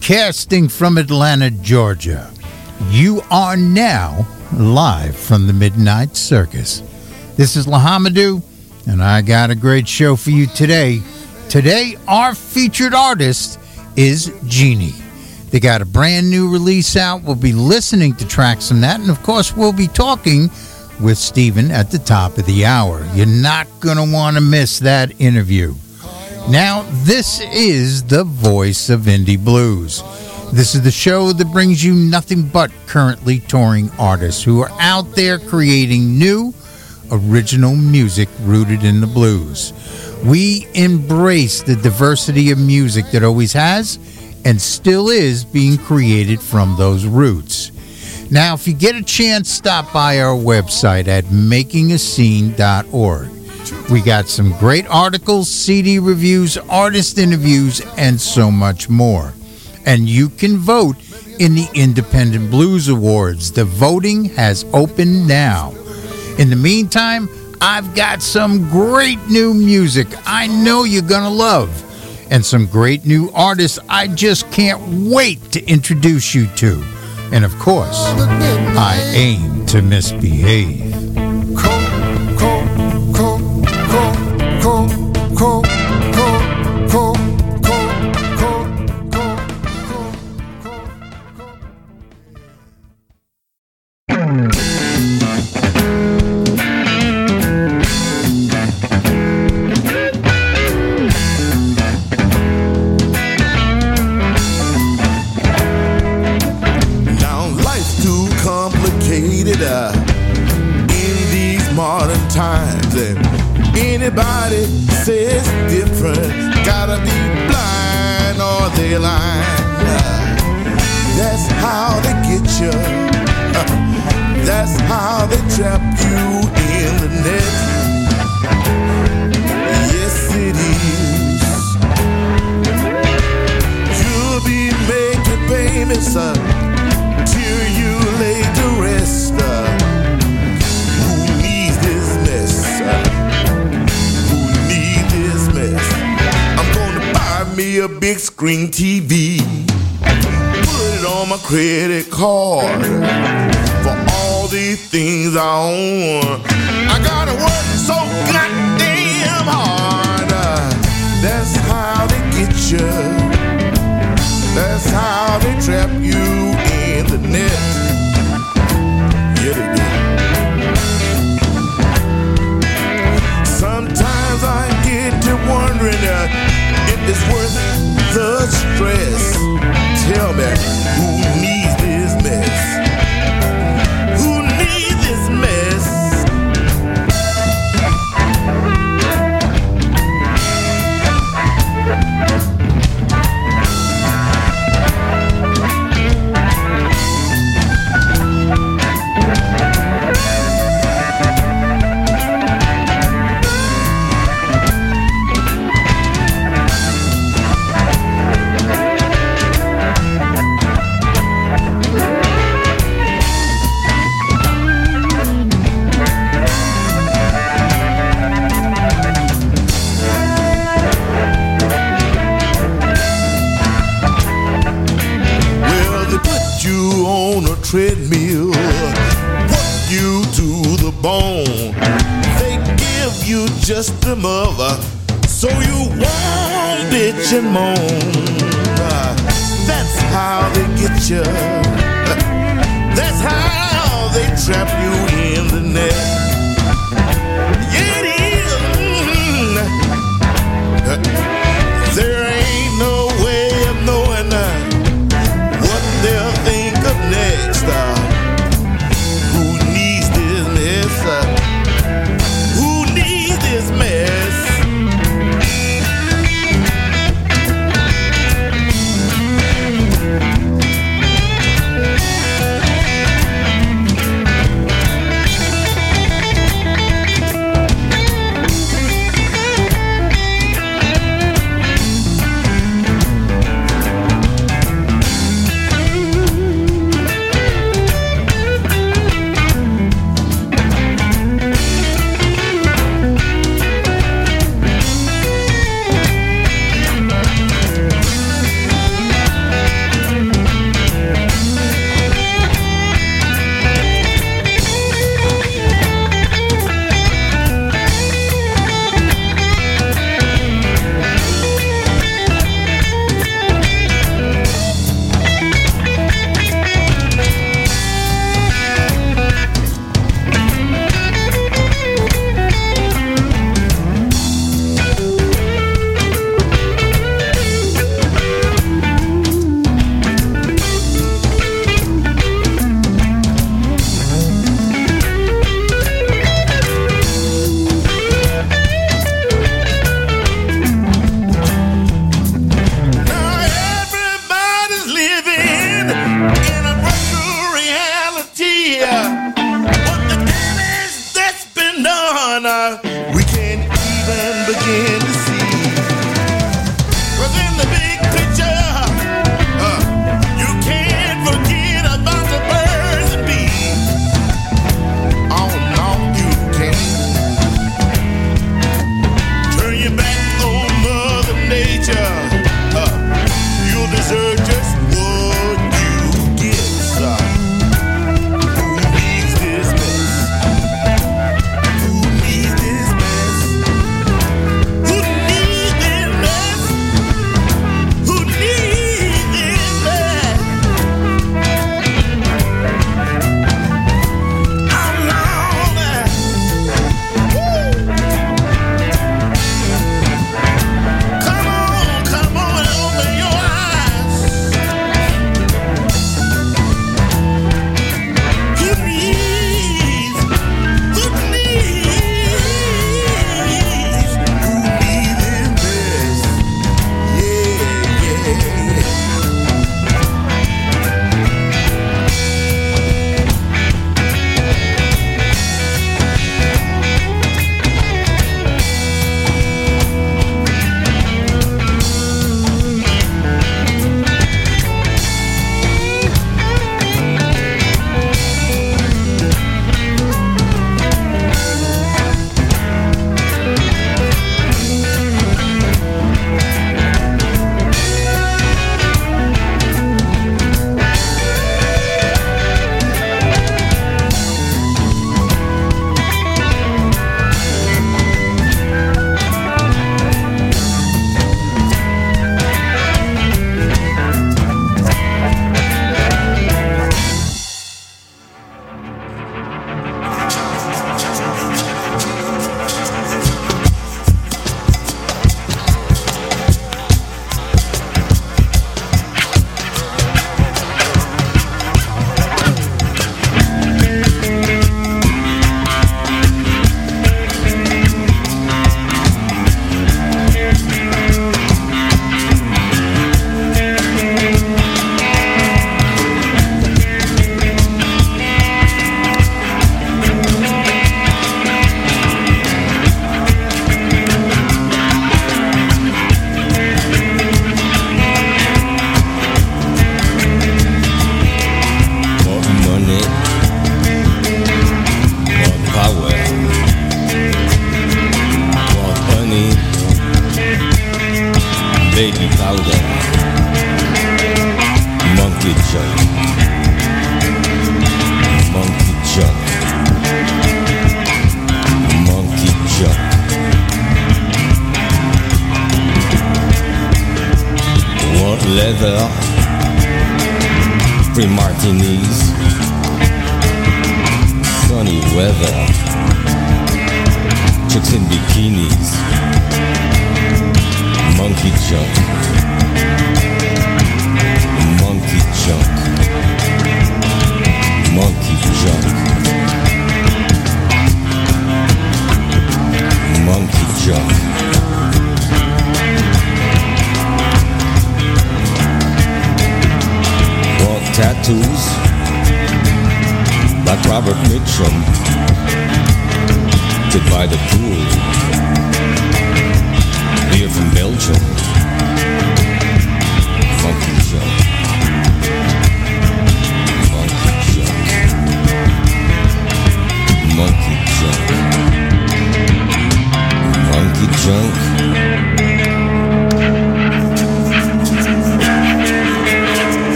broadcasting from Atlanta, Georgia. You are now live from the Midnight Circus. This is Lahamadou, and I got a great show for you today. Today, our featured artist is Genie. They got a brand new release out. We'll be listening to tracks from that, and of course, we'll be talking with Steven at the top of the hour. You're not going to want to miss that interview. Now, this is the voice of Indie Blues. This is the show that brings you nothing but currently touring artists who are out there creating new, original music rooted in the blues. We embrace the diversity of music that always has and still is being created from those roots. Now, if you get a chance, stop by our website at makingascene.org. We got some great articles, CD reviews, artist interviews, and so much more. And you can vote in the Independent Blues Awards. The voting has opened now. In the meantime, I've got some great new music I know you're going to love, and some great new artists I just can't wait to introduce you to. And of course, I aim to misbehave.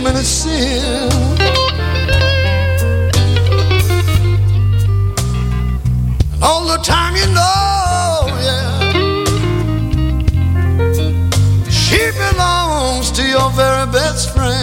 payment of sin. And all the time you know, yeah, she belongs to your very best friend.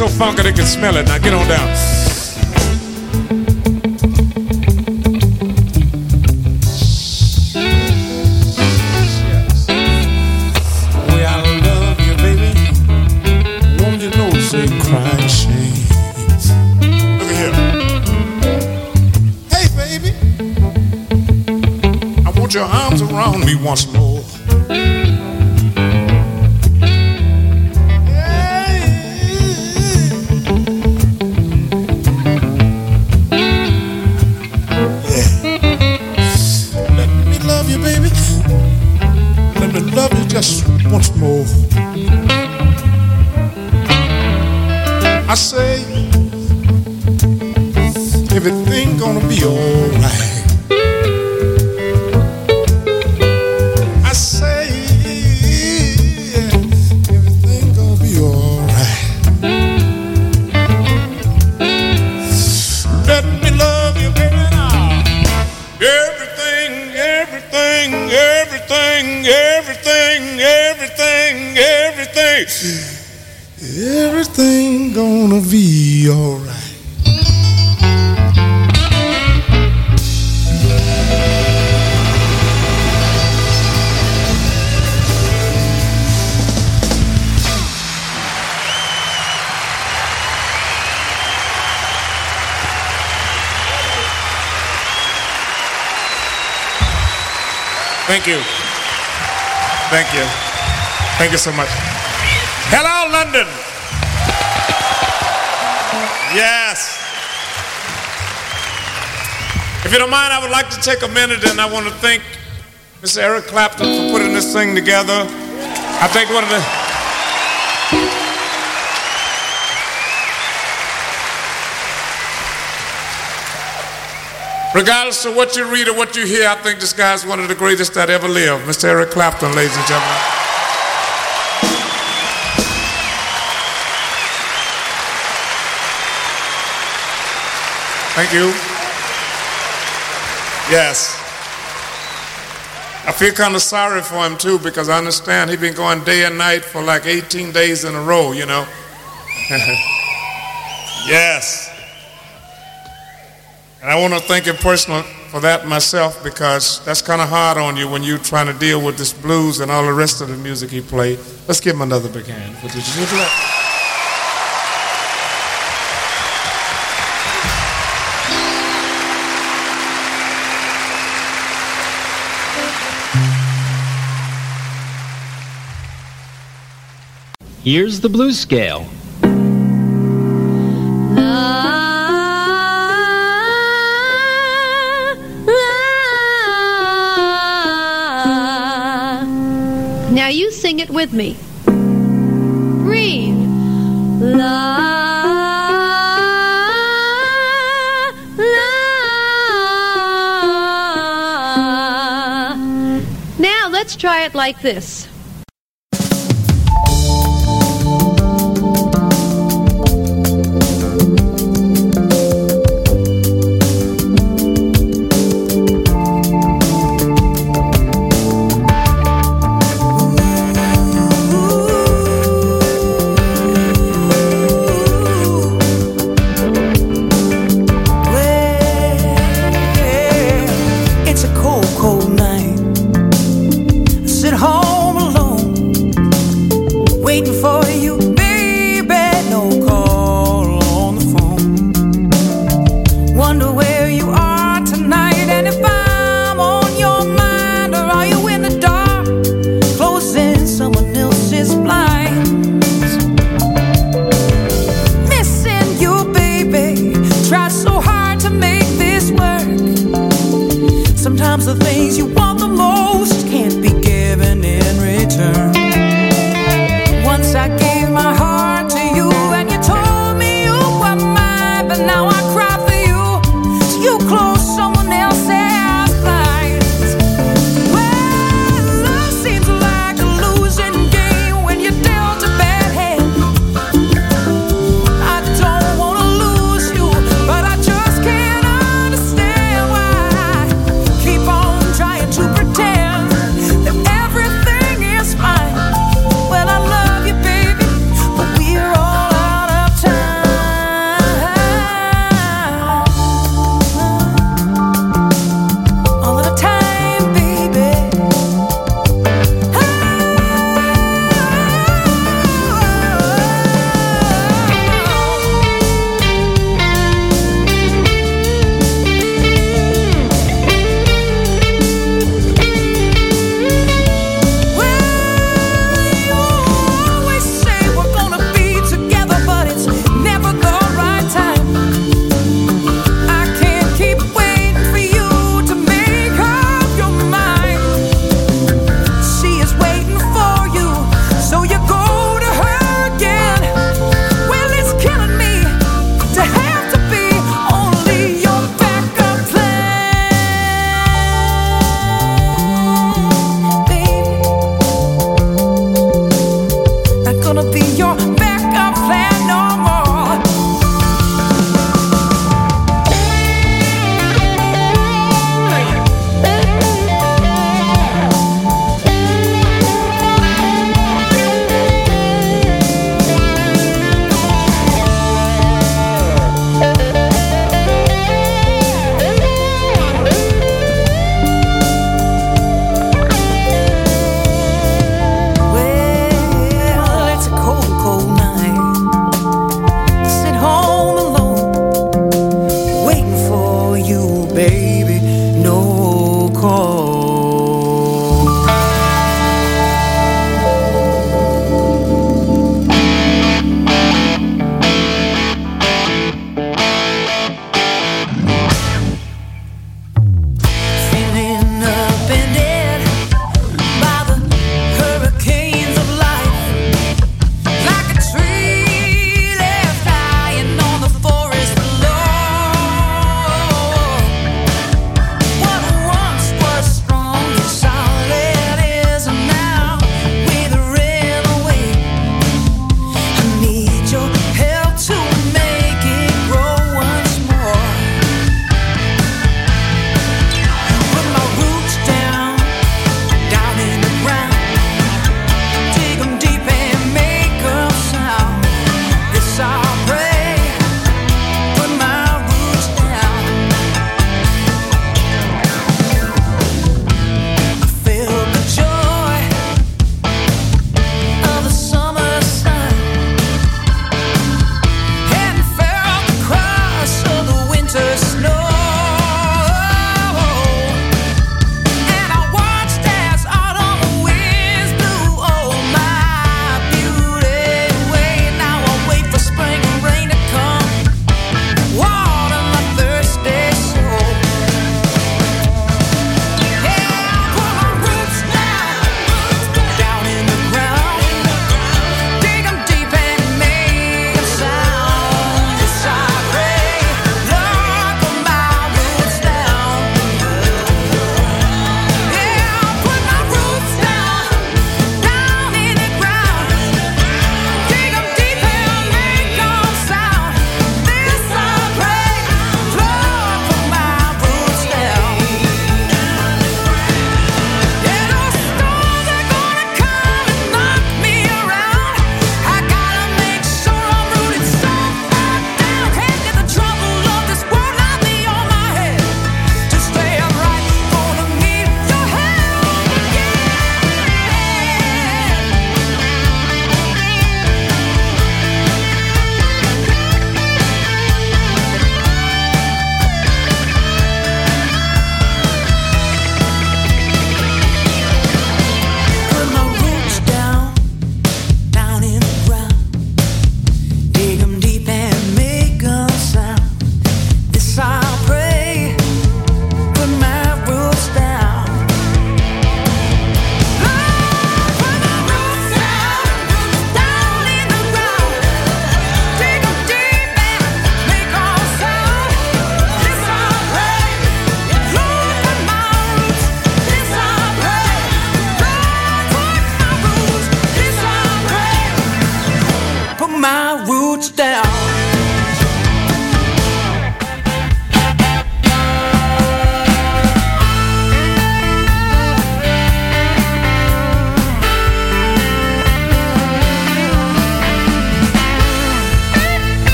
So funky they can smell it. Now get on down. Take a minute and I want to thank Mr. Eric Clapton for putting this thing together. I think one of the. Regardless of what you read or what you hear, I think this guy's one of the greatest that ever lived. Mr. Eric Clapton, ladies and gentlemen. Thank you. Yes. I feel kind of sorry for him too because I understand he's been going day and night for like 18 days in a row, you know. yes. And I want to thank him personally for that myself because that's kind of hard on you when you're trying to deal with this blues and all the rest of the music he played. Let's give him another big hand. Here's the blues scale. Now you sing it with me. Read. La, la. Now let's try it like this.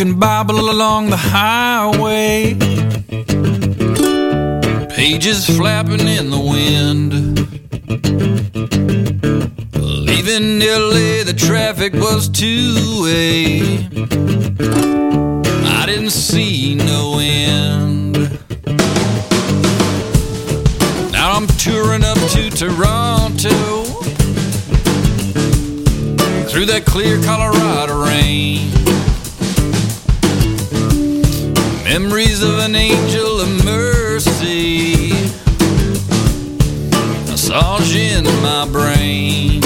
broken Bible along the highway. Pages flapping in the wind. Leaving nearly the traffic was two way. I didn't see no end. Now I'm touring up to Toronto through that clear Colorado rain. memories of an angel of mercy. I saw you in my brain.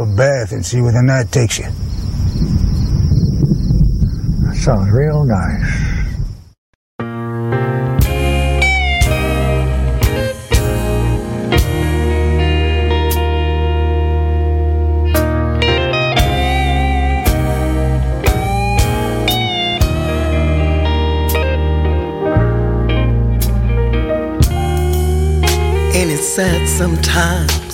up a bath and see where the night takes you. That sounds real nice. sad sometimes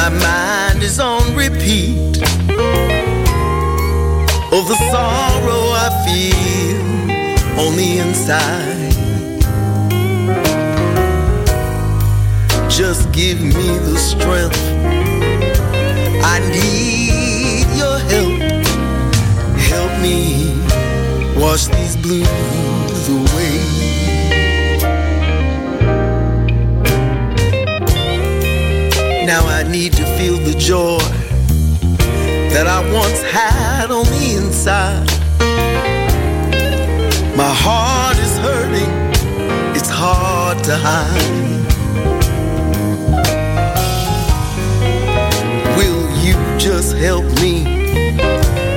my mind is on repeat of the sorrow I feel on the inside. Just give me the strength. I need your help. Help me wash these blues need to feel the joy that I once had on the inside. My heart is hurting, it's hard to hide. Will you just help me?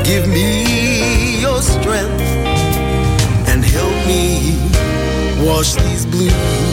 Give me your strength and help me wash these blues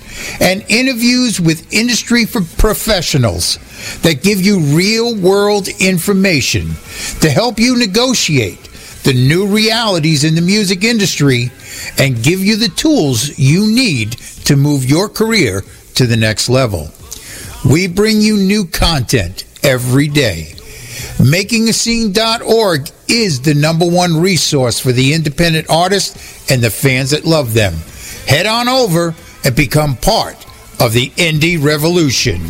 and interviews with industry professionals that give you real world information to help you negotiate the new realities in the music industry and give you the tools you need to move your career to the next level. We bring you new content every day. MakingAScene.org is the number one resource for the independent artists and the fans that love them. Head on over and become part of the indie revolution.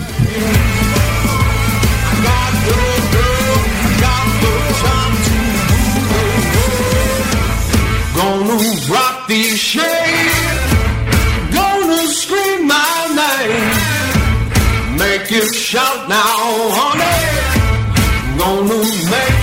Make you shout now, honey. Gonna make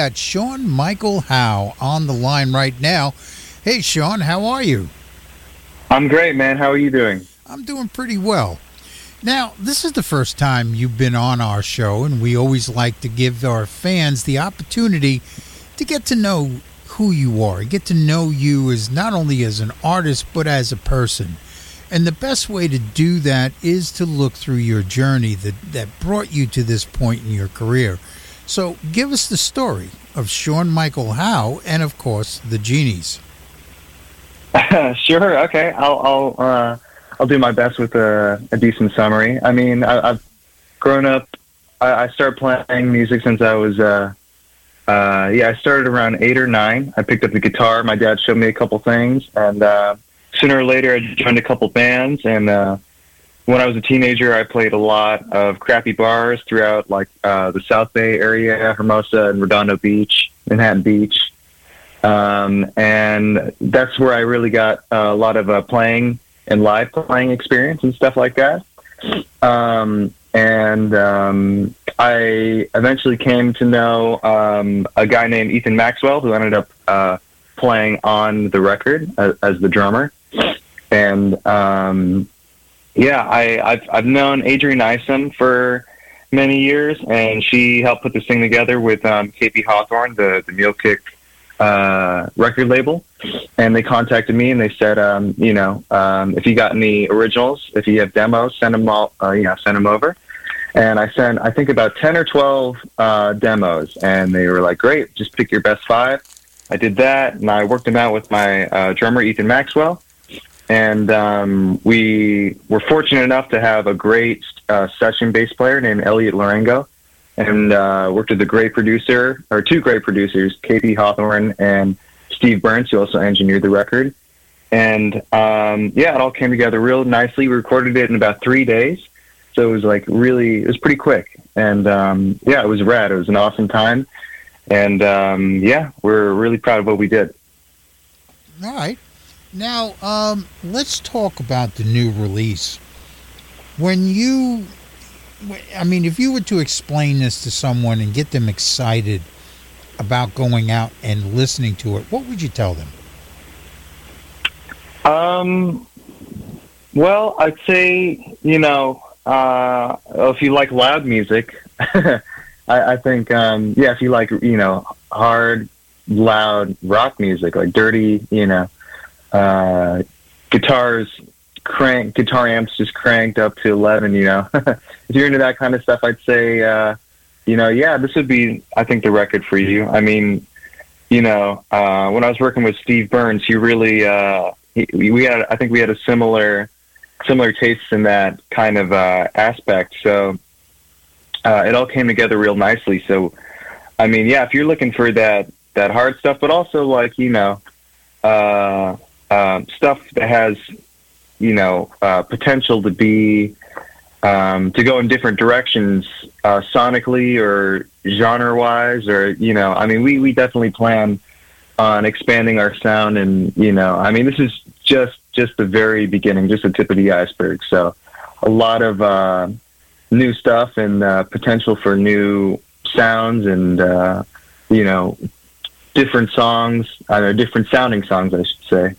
got Sean Michael Howe on the line right now. Hey, Sean, how are you? I'm great, man. How are you doing? I'm doing pretty well. Now, this is the first time you've been on our show, and we always like to give our fans the opportunity to get to know who you are, get to know you as not only as an artist, but as a person. And the best way to do that is to look through your journey that, that brought you to this point in your career. So give us the story of Sean Michael Howe and, of course, the Genies. sure. Okay. I'll I'll uh, I'll do my best with a, a decent summary. I mean, I, I've grown up. I, I started playing music since I was. Uh, uh, yeah, I started around eight or nine. I picked up the guitar. My dad showed me a couple things, and uh, sooner or later, I joined a couple bands. And uh, when I was a teenager, I played a lot of crappy bars throughout, like uh, the South Bay area, Hermosa and Redondo Beach, Manhattan Beach. Um, and that's where I really got a lot of uh, playing and live playing experience and stuff like that. Um, and um, I eventually came to know um, a guy named Ethan Maxwell who ended up uh, playing on the record as, as the drummer. And um, yeah, I, I've, I've known Adrienne Isom for many years, and she helped put this thing together with um, KP Hawthorne, the, the Mule Kick uh, record label, and they contacted me and they said, um, you know, um, if you got any originals, if you have demos, send them all, uh, you know, send them over. And I sent, I think, about ten or twelve uh, demos, and they were like, "Great, just pick your best five. I did that, and I worked them out with my uh, drummer Ethan Maxwell, and um, we were fortunate enough to have a great uh, session bass player named Elliot Lorengo, and uh, worked with a great producer or two great producers, KP Hawthorne and Steve Burns, who also engineered the record. And um, yeah, it all came together real nicely. We recorded it in about three days, so it was like really, it was pretty quick. And um, yeah, it was rad. It was an awesome time, and um, yeah, we're really proud of what we did. All right. Now, um, let's talk about the new release. When you, I mean, if you were to explain this to someone and get them excited about going out and listening to it, what would you tell them? Um, well, I'd say you know uh, if you like loud music, I, I think um, yeah, if you like you know hard, loud rock music like dirty, you know, uh, guitars crank, guitar amps just cranked up to eleven. You know, if you're into that kind of stuff, I'd say uh, you know yeah, this would be I think the record for you. I mean, you know, uh, when I was working with Steve Burns, he really uh, he, we had I think we had a similar similar tastes in that kind of uh, aspect. So uh, it all came together real nicely. So I mean, yeah, if you're looking for that that hard stuff, but also like you know uh, uh, stuff that has you know uh, potential to be um, to go in different directions uh, sonically or genre wise, or you know, I mean, we we definitely plan on expanding our sound, and you know, I mean, this is just just the very beginning, just the tip of the iceberg. So, a lot of uh, new stuff and uh, potential for new sounds, and uh, you know, different songs, uh, different sounding songs, I should say.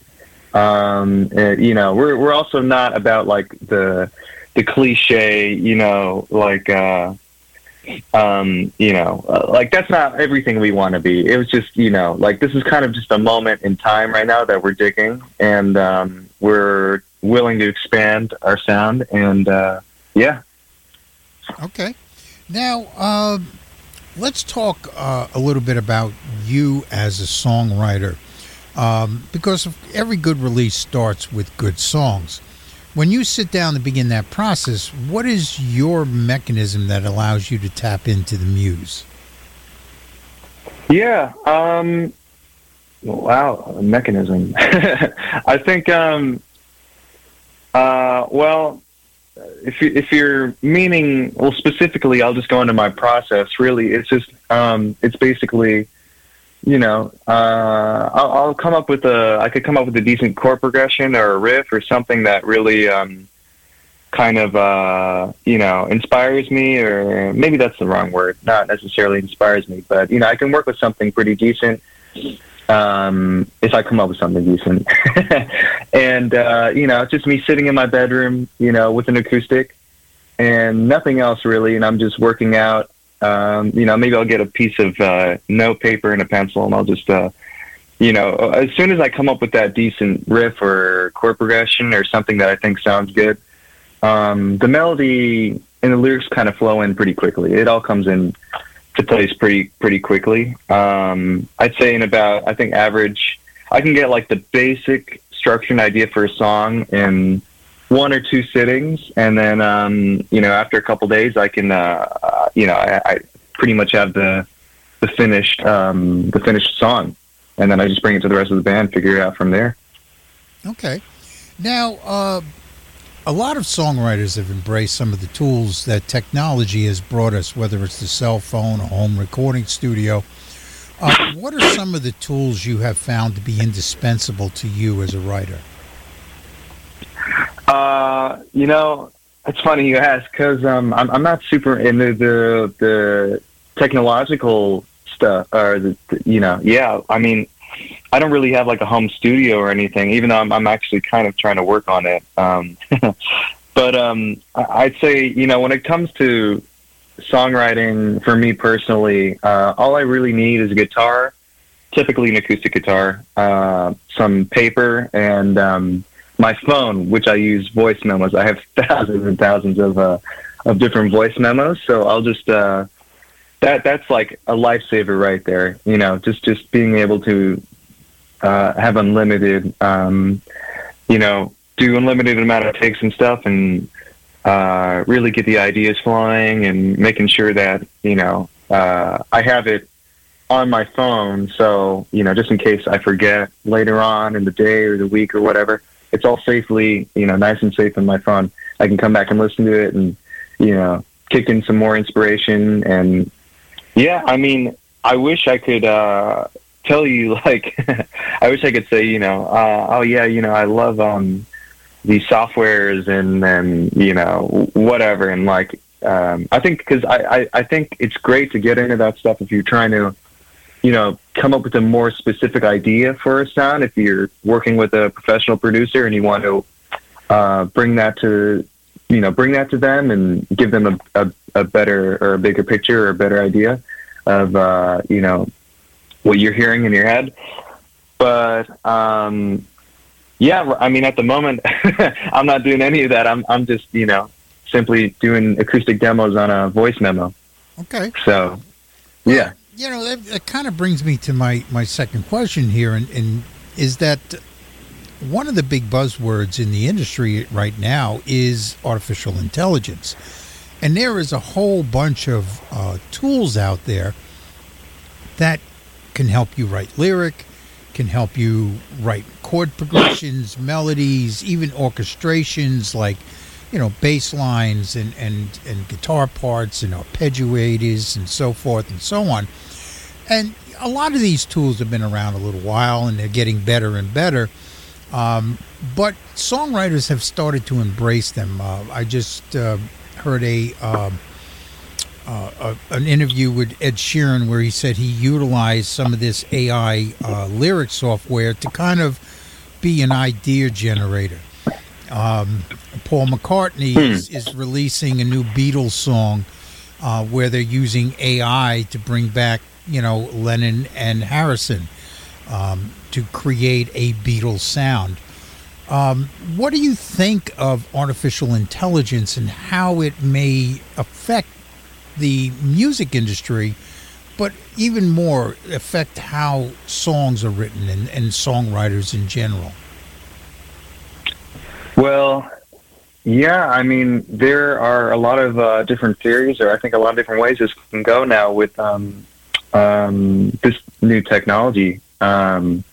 Um, you know, we're we're also not about like the the cliche, you know, like uh, um, you know, uh, like that's not everything we want to be. It was just, you know, like this is kind of just a moment in time right now that we're digging, and um, we're willing to expand our sound, and uh, yeah. Okay. Now, uh, let's talk uh, a little bit about you as a songwriter, um, because every good release starts with good songs. When you sit down to begin that process, what is your mechanism that allows you to tap into the muse? Yeah. Um, wow, a mechanism. I think. Um, uh, well, if you, if you're meaning well specifically, I'll just go into my process. Really, it's just um, it's basically, you know, uh, I'll, I'll come up with a I could come up with a decent chord progression or a riff or something that really um, kind of uh, you know inspires me, or maybe that's the wrong word. Not necessarily inspires me, but you know I can work with something pretty decent um, if I come up with something decent. and uh, you know, it's just me sitting in my bedroom, you know, with an acoustic and nothing else really, and I'm just working out. Um, you know, maybe I'll get a piece of uh, note paper and a pencil, and I'll just, uh, you know, as soon as I come up with that decent riff or chord progression or something that I think sounds good, um, the melody and the lyrics kind of flow in pretty quickly. It all comes in to place pretty pretty quickly. Um, I'd say in about I think average, I can get like the basic structure and idea for a song in one or two sittings, and then um, you know after a couple days, I can uh, uh, you know I, I pretty much have the the finished um, the finished song, and then I just bring it to the rest of the band, figure it out from there. Okay. Now, uh, a lot of songwriters have embraced some of the tools that technology has brought us, whether it's the cell phone, a home recording studio. Uh, what are some of the tools you have found to be indispensable to you as a writer? Uh, you know, it's funny you ask because um, I'm, I'm not super into the the technological stuff or the, the you know yeah I mean I don't really have like a home studio or anything even though I'm, I'm actually kind of trying to work on it um, but um, I'd say you know when it comes to songwriting for me personally uh, all I really need is a guitar typically an acoustic guitar uh, some paper and um, my phone, which I use voice memos. I have thousands and thousands of uh, of different voice memos, so I'll just uh, that that's like a lifesaver right there. You know, just just being able to uh, have unlimited, um, you know, do unlimited amount of takes and stuff, and uh, really get the ideas flying, and making sure that you know uh, I have it on my phone. So you know, just in case I forget later on in the day or the week or whatever it's all safely, you know, nice and safe on my phone. I can come back and listen to it and, you know, kick in some more inspiration. And yeah, I mean, I wish I could, uh, tell you like, I wish I could say, you know, uh, oh yeah, you know, I love, um, these softwares and then, you know, whatever. And like, um, I think because I, I, I think it's great to get into that stuff if you're trying to, you know, come up with a more specific idea for a sound. If you're working with a professional producer and you want to uh, bring that to, you know, bring that to them and give them a, a, a better or a bigger picture or a better idea of, uh, you know, what you're hearing in your head. But um, yeah, I mean, at the moment, I'm not doing any of that. I'm I'm just, you know, simply doing acoustic demos on a voice memo. Okay. So, yeah. You know, that, that kind of brings me to my, my second question here, and, and is that one of the big buzzwords in the industry right now is artificial intelligence. And there is a whole bunch of uh, tools out there that can help you write lyric, can help you write chord progressions, melodies, even orchestrations like, you know, bass lines and, and, and guitar parts and arpeggiators and so forth and so on. And a lot of these tools have been around a little while and they're getting better and better. Um, but songwriters have started to embrace them. Uh, I just uh, heard a, um uh, a an interview with Ed Sheeran where he said he utilized some of this AI uh, lyric software to kind of be an idea generator. Um, Paul McCartney is, is releasing a new Beatles song uh, where they're using AI to bring back, you know, Lennon and Harrison um, to create a Beatles sound. Um, what do you think of artificial intelligence and how it may affect the music industry, but even more affect how songs are written and, and songwriters in general? Well, yeah, I mean, there are a lot of uh, different theories, or I think a lot of different ways this can go now with um, um, this new technology, um,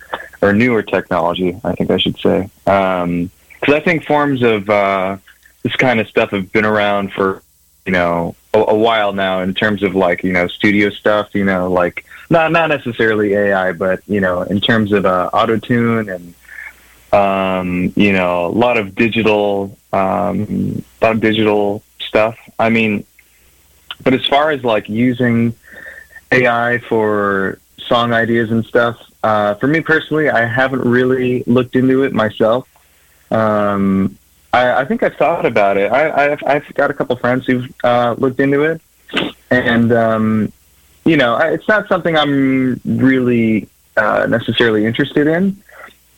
or newer technology, I think I should say. Because I think forms of uh, this kind of stuff have been around for, you know, a, a while now in terms of like, you know, studio stuff, you know, like, not, not necessarily AI, but, you know, in terms of uh, auto tune and um, you know, a lot of digital um, lot of digital stuff. I mean, but as far as like using AI for song ideas and stuff, uh, for me personally, I haven't really looked into it myself. Um, I, I think I've thought about it. I, I've, I've got a couple friends who've uh, looked into it, and um, you know, I- it's not something I'm really uh, necessarily interested in.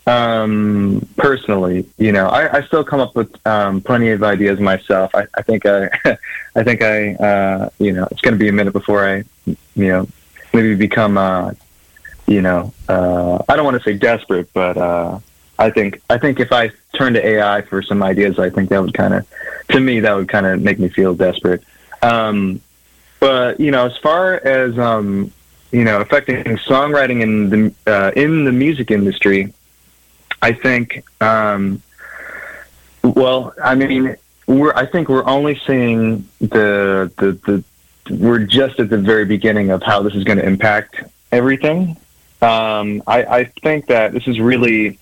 Um, personally, you know, I, I still come up with um, plenty of ideas myself. I, I think I, I think I, uh, you know, it's going to be a minute before I, you know, maybe become, uh, you know, uh, I don't want to say desperate, but uh, I think I think if I turn to AI for some ideas, I think that would kind of, to me, that would kind of make me feel desperate. Um, but you know, as far as um, you know, affecting songwriting in the uh, in the music industry, I think. Um, well, I mean, we're I think we're only seeing the the the we're just at the very beginning of how this is going to impact everything. Um, I, I think that this is really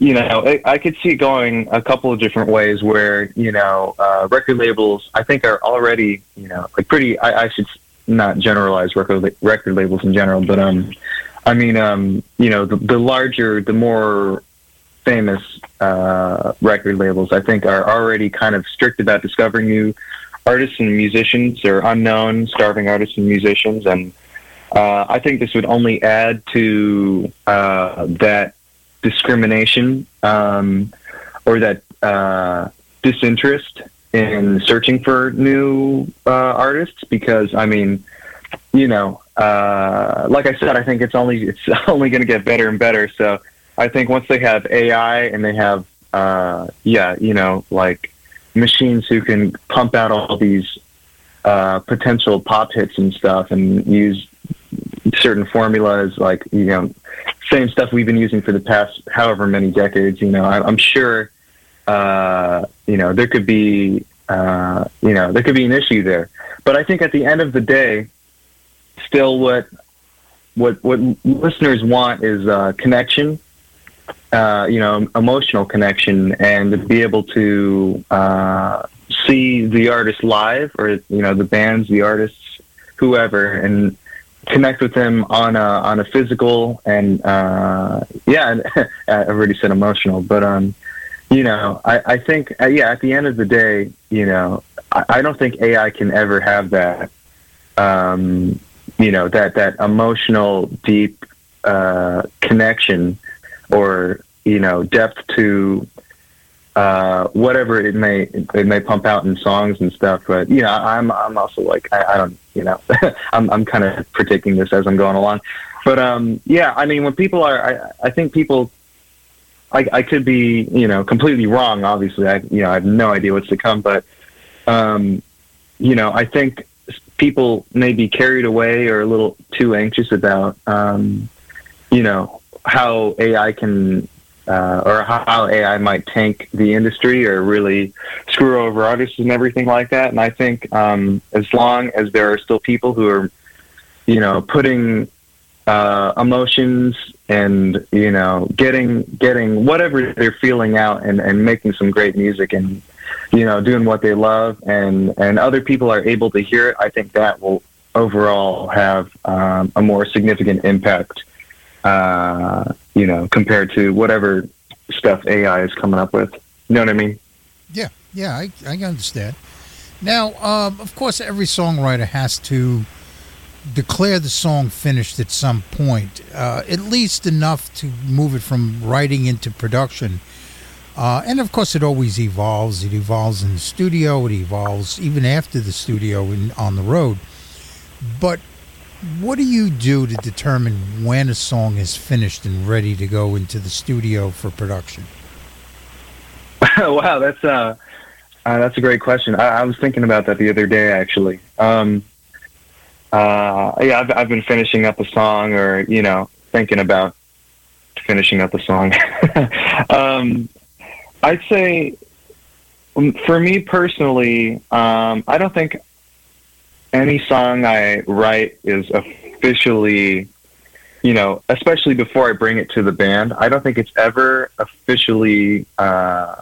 you know, I, I could see it going a couple of different ways where, you know, uh, record labels, I think are already, you know, like pretty, I, I should not generalize record, record labels in general, but, um, I mean, um, you know, the, the larger, the more famous, uh, record labels, I think are already kind of strict about discovering new artists and musicians or unknown starving artists and musicians. And, uh, I think this would only add to, uh, that, discrimination um, or that uh, disinterest in searching for new uh, artists because I mean, you know, uh, like I said, I think it's only it's only going to get better and better. So I think once they have AI and they have uh, yeah, you know, like machines who can pump out all these uh, potential pop hits and stuff and use certain formulas like you know same stuff we've been using for the past however many decades. You know, I, I'm sure, uh, you know, there could be, uh, you know, there could be an issue there. But I think at the end of the day, still what what what listeners want is uh, connection. Uh, you know, emotional connection, and to be able to uh, see the artist live, or you know, the bands, the artists, whoever, and connect with them on a on a physical and uh yeah I already said emotional but um you know I I think uh, yeah at the end of the day you know I, I don't think AI can ever have that um you know that that emotional deep uh connection or you know depth to uh, whatever it may it may pump out in songs and stuff. But you know, I'm I'm also like I, I don't you know I'm I'm kind of predicting this as I'm going along. But um, yeah, I mean, when people are, I I think people. I, I could be, you know, completely wrong. Obviously, I, you know, I have no idea what's to come. But, um, you know, I think people may be carried away or a little too anxious about, um, you know, how AI can uh, or how AI might tank the industry or really screw over artists and everything like that. And I think um, as long as there are still people who are, you know, putting uh, emotions and you know getting getting whatever they're feeling out and, and making some great music and you know doing what they love and and other people are able to hear it i think that will overall have um, a more significant impact uh, you know, compared to whatever stuff AI is coming up with. You know what I mean? Yeah, yeah, I, I understand. Now, um, of course, every songwriter has to declare the song finished at some point, uh, at least enough to move it from writing into production. Uh, and of course, it always evolves. It evolves in the studio. It evolves even after the studio and on the road. But what do you do to determine when a song is finished and ready to go into the studio for production? wow, that's uh, uh, that's a great question. I, I was thinking about that the other day, actually. Um, uh, yeah, I've, I've been finishing up a song, or you know, thinking about finishing up a song. um, I'd say, um, for me personally, um, I don't think any song I write is officially, you know, especially before I bring it to the band. I don't think it's ever officially, uh,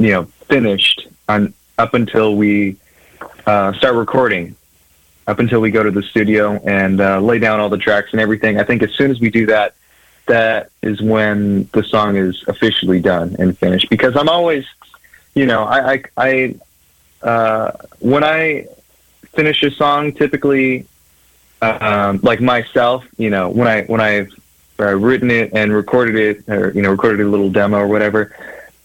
you know finished on up until we uh, start recording, up until we go to the studio and uh, lay down all the tracks and everything. I think as soon as we do that, that is when the song is officially done and finished. Because I'm always, you know, I, I, I uh, when I finish a song, typically, um, like myself, you know, when I when I've uh, written it and recorded it, or you know, recorded a little demo or whatever.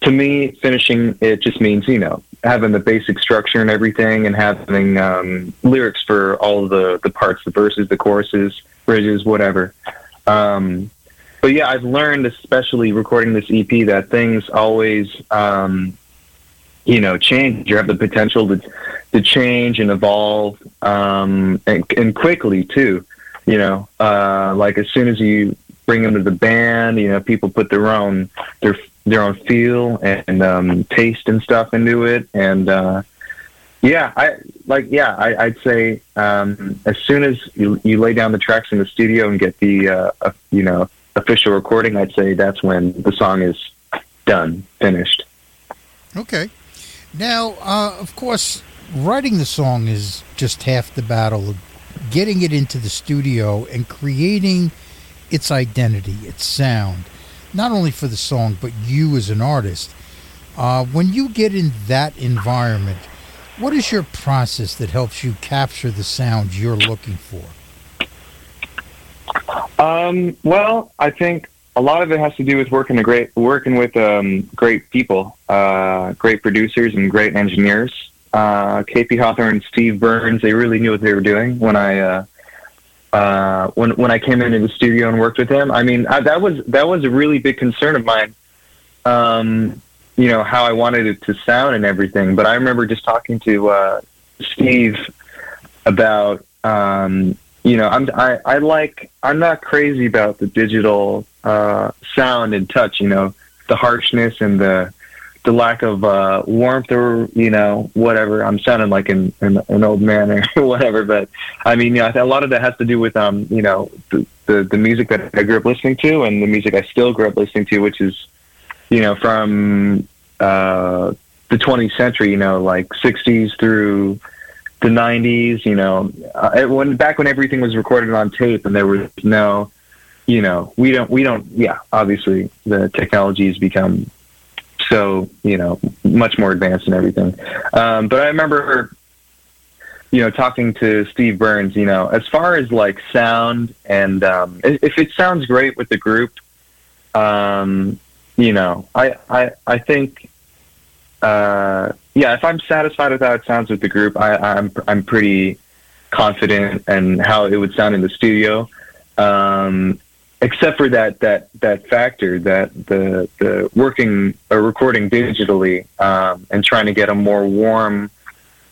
To me, finishing it just means you know having the basic structure and everything, and having um, lyrics for all the the parts, the verses, the choruses, bridges, whatever. Um, but yeah, I've learned, especially recording this EP, that things always, um, you know, change. You have the potential to to change and evolve, um, and, and quickly too. You know, uh, like as soon as you bring them to the band, you know, people put their own their their own feel and um, taste and stuff into it, and uh, yeah, I like yeah, I, I'd say um, as soon as you you lay down the tracks in the studio and get the uh, you know official recording, I'd say that's when the song is done, finished. Okay. Now, uh, of course, writing the song is just half the battle. Getting it into the studio and creating its identity, its sound, not only for the song, but you as an artist. Uh, when you get in that environment, what is your process that helps you capture the sound you're looking for? Um, well, I think a lot of it has to do with working a great working with um, great people, uh, great producers and great engineers. Uh, KP Hawthorne and Steve Burns, they really knew what they were doing when I uh, uh, when when I came into the studio and worked with them. I mean, I, that was that was a really big concern of mine. Um, you know how I wanted it to sound and everything. But I remember just talking to uh, Steve about um, you know I'm I, I like I'm not crazy about the digital uh, sound and touch. You know the harshness and the the lack of uh, warmth or you know whatever. I'm sounding like an an, an old man or whatever, but I mean, you know, a lot of that has to do with um, you know, the, the the music that I grew up listening to and the music I still grew up listening to, which is you know from uh, the 20th century, you know, like 60s through the 90s. You know, uh, when back when everything was recorded on tape and there was no, you know, we don't we don't. Yeah, obviously the technology has become so you know much more advanced and everything. Um, but I remember, you know, talking to Steve Burns. You know, as far as like sound and um, if it sounds great with the group, um, you know, I I I think. Uh, yeah, if I'm satisfied with how it sounds with the group, I, I'm I'm pretty confident in how it would sound in the studio. Um, except for that that that factor that the the working or recording digitally um, and trying to get a more warm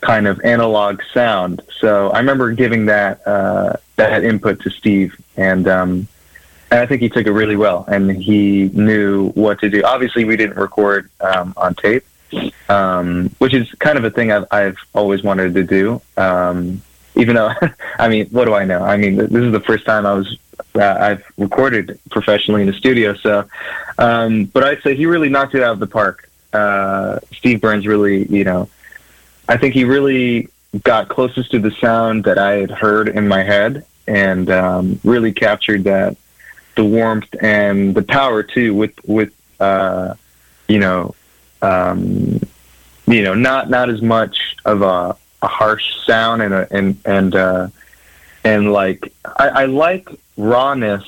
kind of analog sound. So I remember giving that uh, that input to Steve, and um, and I think he took it really well, and he knew what to do. Obviously, we didn't record um, on tape, um, which is kind of a thing I've I've always wanted to do. Um, even though, I mean, what do I know? I mean, this is the first time I was uh, I've recorded professionally in the studio. So, um, but I'd say he really knocked it out of the park. Uh, Steve Burns really, you know, I think he really got closest to the sound that I had heard in my head, and um, really captured that the warmth and the power too with with uh, you know um, you know not not as much of a, a harsh sound and a, and and uh, and like I, I like rawness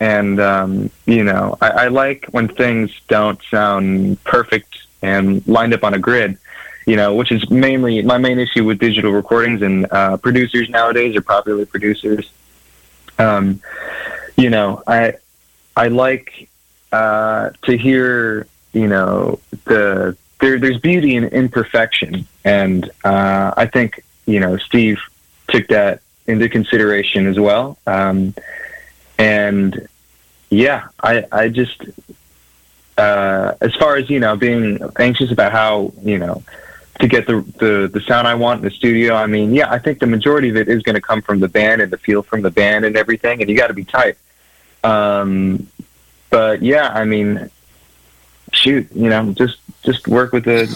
and um, you know I, I like when things don't sound perfect and lined up on a grid you know which is mainly my main issue with digital recordings and uh, producers nowadays or popular producers. Um, you know I I like uh, to hear you know the there, there's beauty in imperfection and uh, I think you know Steve took that into consideration as well. Um, and yeah, I, I just, uh, as far as, you know, being anxious about how, you know, to get the, the, the sound I want in the studio, I mean, yeah, I think the majority of it is going to come from the band and the feel from the band and everything, and you got to be tight. Um, but yeah, I mean, shoot, you know, just just work with a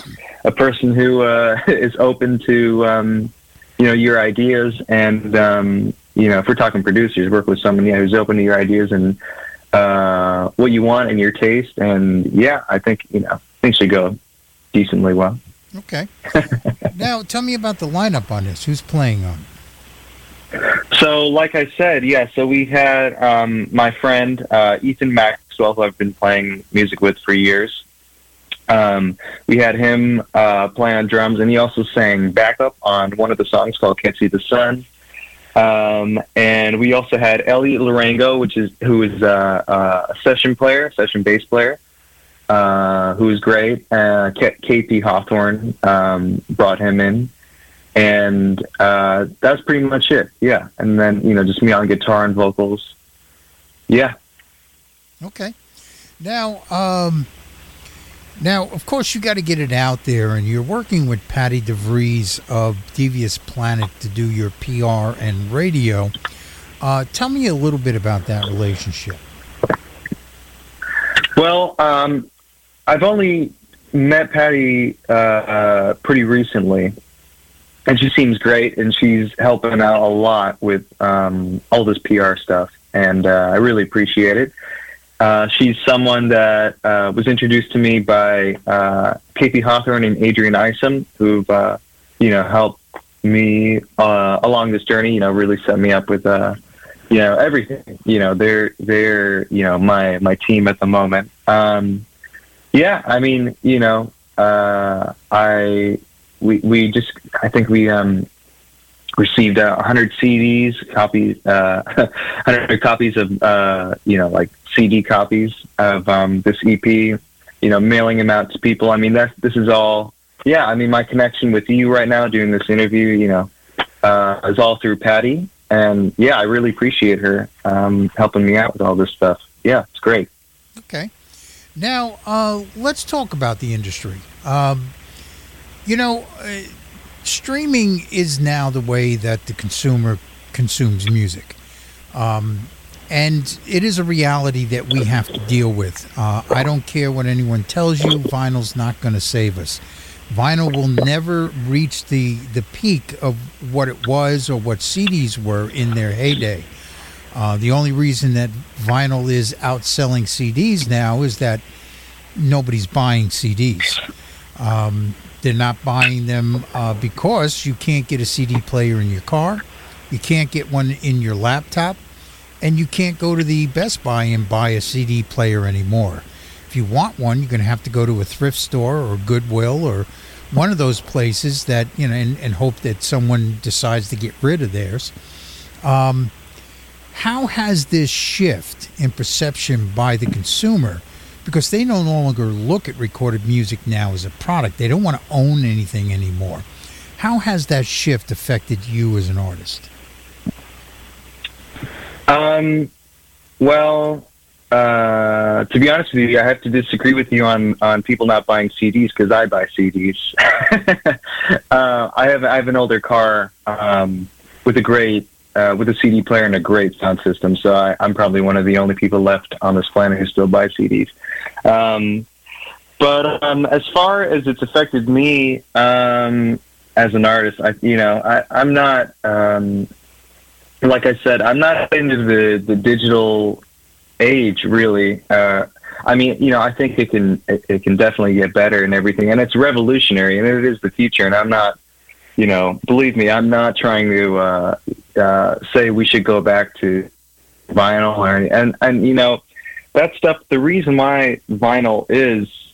a person who uh, is open to um, you know your ideas and um, you know if we're talking producers, work with someone yeah who's open to your ideas and uh, what you want and your taste. And yeah, I think you know things should go decently well. Okay. now, tell me about the lineup on this. Who's playing on? So, like I said, yeah. So we had um, my friend uh, Ethan Maxwell, who I've been playing music with for years. Um, we had him uh, play on drums, and he also sang backup on one of the songs called "Can't See the Sun." Um, and we also had Elliot Larango, which is who is uh, uh, a session player, session bass player, uh, who is great. Uh, KP Hawthorne um, brought him in, and uh, that's pretty much it. Yeah, and then you know just me on guitar and vocals. Yeah. Okay. Now, um, now, of course, you got to get it out there, and you're working with Patty DeVries of Devious Planet to do your PR and radio. Uh, tell me a little bit about that relationship. Well, um, I've only met Patty uh, uh, pretty recently, and she seems great, and she's helping out a lot with um, all this PR stuff, and uh, I really appreciate it. Uh, she's someone that uh, was introduced to me by uh, KP Hawthorne and Adrian Isom, who've uh, you know helped me uh, along this journey. You know, really set me up with you know everything. You know, they're they're you know my my team at the moment. Um, yeah, I mean, you know, I we we just I think we um, received uh, 100 CDs, copies, uh, 100 copies of uh, you know like CD copies of um, this EP. You know, mailing them out to people. I mean, that this is all. Yeah, I mean, my connection with you right now, doing this interview, you know, uh, is all through Patty, and yeah, I really appreciate her um, helping me out with all this stuff. Yeah, it's great. Okay. Now, uh, let's talk about the industry. Um, you know, uh, streaming is now the way that the consumer consumes music. Um, and it is a reality that we have to deal with. Uh, I don't care what anyone tells you, vinyl's not going to save us. Vinyl will never reach the, the peak of what it was or what CDs were in their heyday. Uh, the only reason that vinyl is outselling CDs now is that nobody's buying CDs. Um, they're not buying them uh, because you can't get a CD player in your car, you can't get one in your laptop, and you can't go to the Best Buy and buy a CD player anymore. If you want one, you're going to have to go to a thrift store or Goodwill or one of those places that you know, and, and hope that someone decides to get rid of theirs. Um, how has this shift in perception by the consumer? Because they no longer look at recorded music now as a product. They don't want to own anything anymore. How has that shift affected you as an artist? Um, well, uh, to be honest with you, I have to disagree with you on, on people not buying CDs because I buy CDs. uh, I have I have an older car um, with a great uh, with a CD player and a great sound system, so I, I'm probably one of the only people left on this planet who still buy CDs. Um, but um, as far as it's affected me um, as an artist, I you know I, I'm not um, like I said, I'm not into the the digital age really. Uh, I mean, you know, I think it can it, it can definitely get better and everything, and it's revolutionary, and it is the future. And I'm not, you know, believe me, I'm not trying to uh, uh, say we should go back to vinyl or and and you know that stuff. The reason why vinyl is,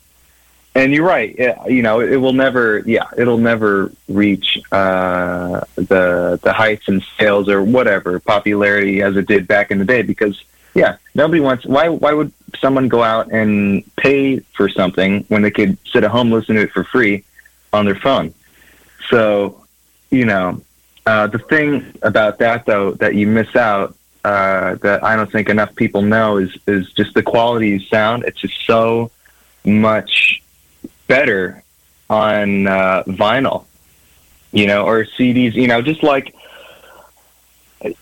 and you're right, it, you know, it will never, yeah, it'll never reach uh, the the heights and sales or whatever popularity as it did back in the day because yeah, nobody wants. Why? Why would someone go out and pay for something when they could sit at home listen to it for free on their phone? So, you know, uh, the thing about that though that you miss out uh, that I don't think enough people know is is just the quality of sound. It's just so much better on uh, vinyl, you know, or CDs. You know, just like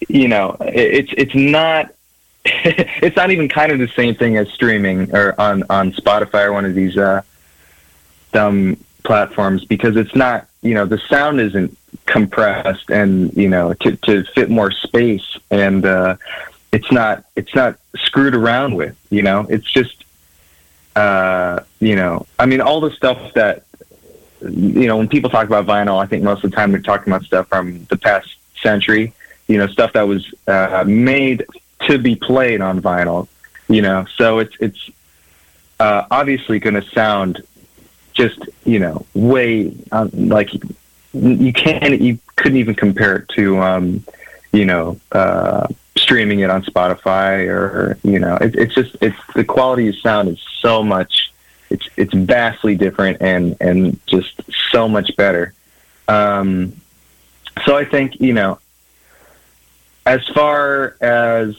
you know, it, it's it's not it's not even kind of the same thing as streaming or on on Spotify or one of these uh, dumb platforms because it's not you know the sound isn't compressed and you know to to fit more space and uh, it's not it's not screwed around with you know? It's just uh, you know I mean all the stuff that you know when people talk about vinyl I think most of the time they're talking about stuff from the past century you know stuff that was uh, made to be played on vinyl you know? So it's it's uh, obviously going to sound just you know way um, like you can't you couldn't even compare it to um, you know uh, streaming it on Spotify or you know it, it's just it's the quality of sound is so much it's it's vastly different and and just so much better. Um, so I think you know as far as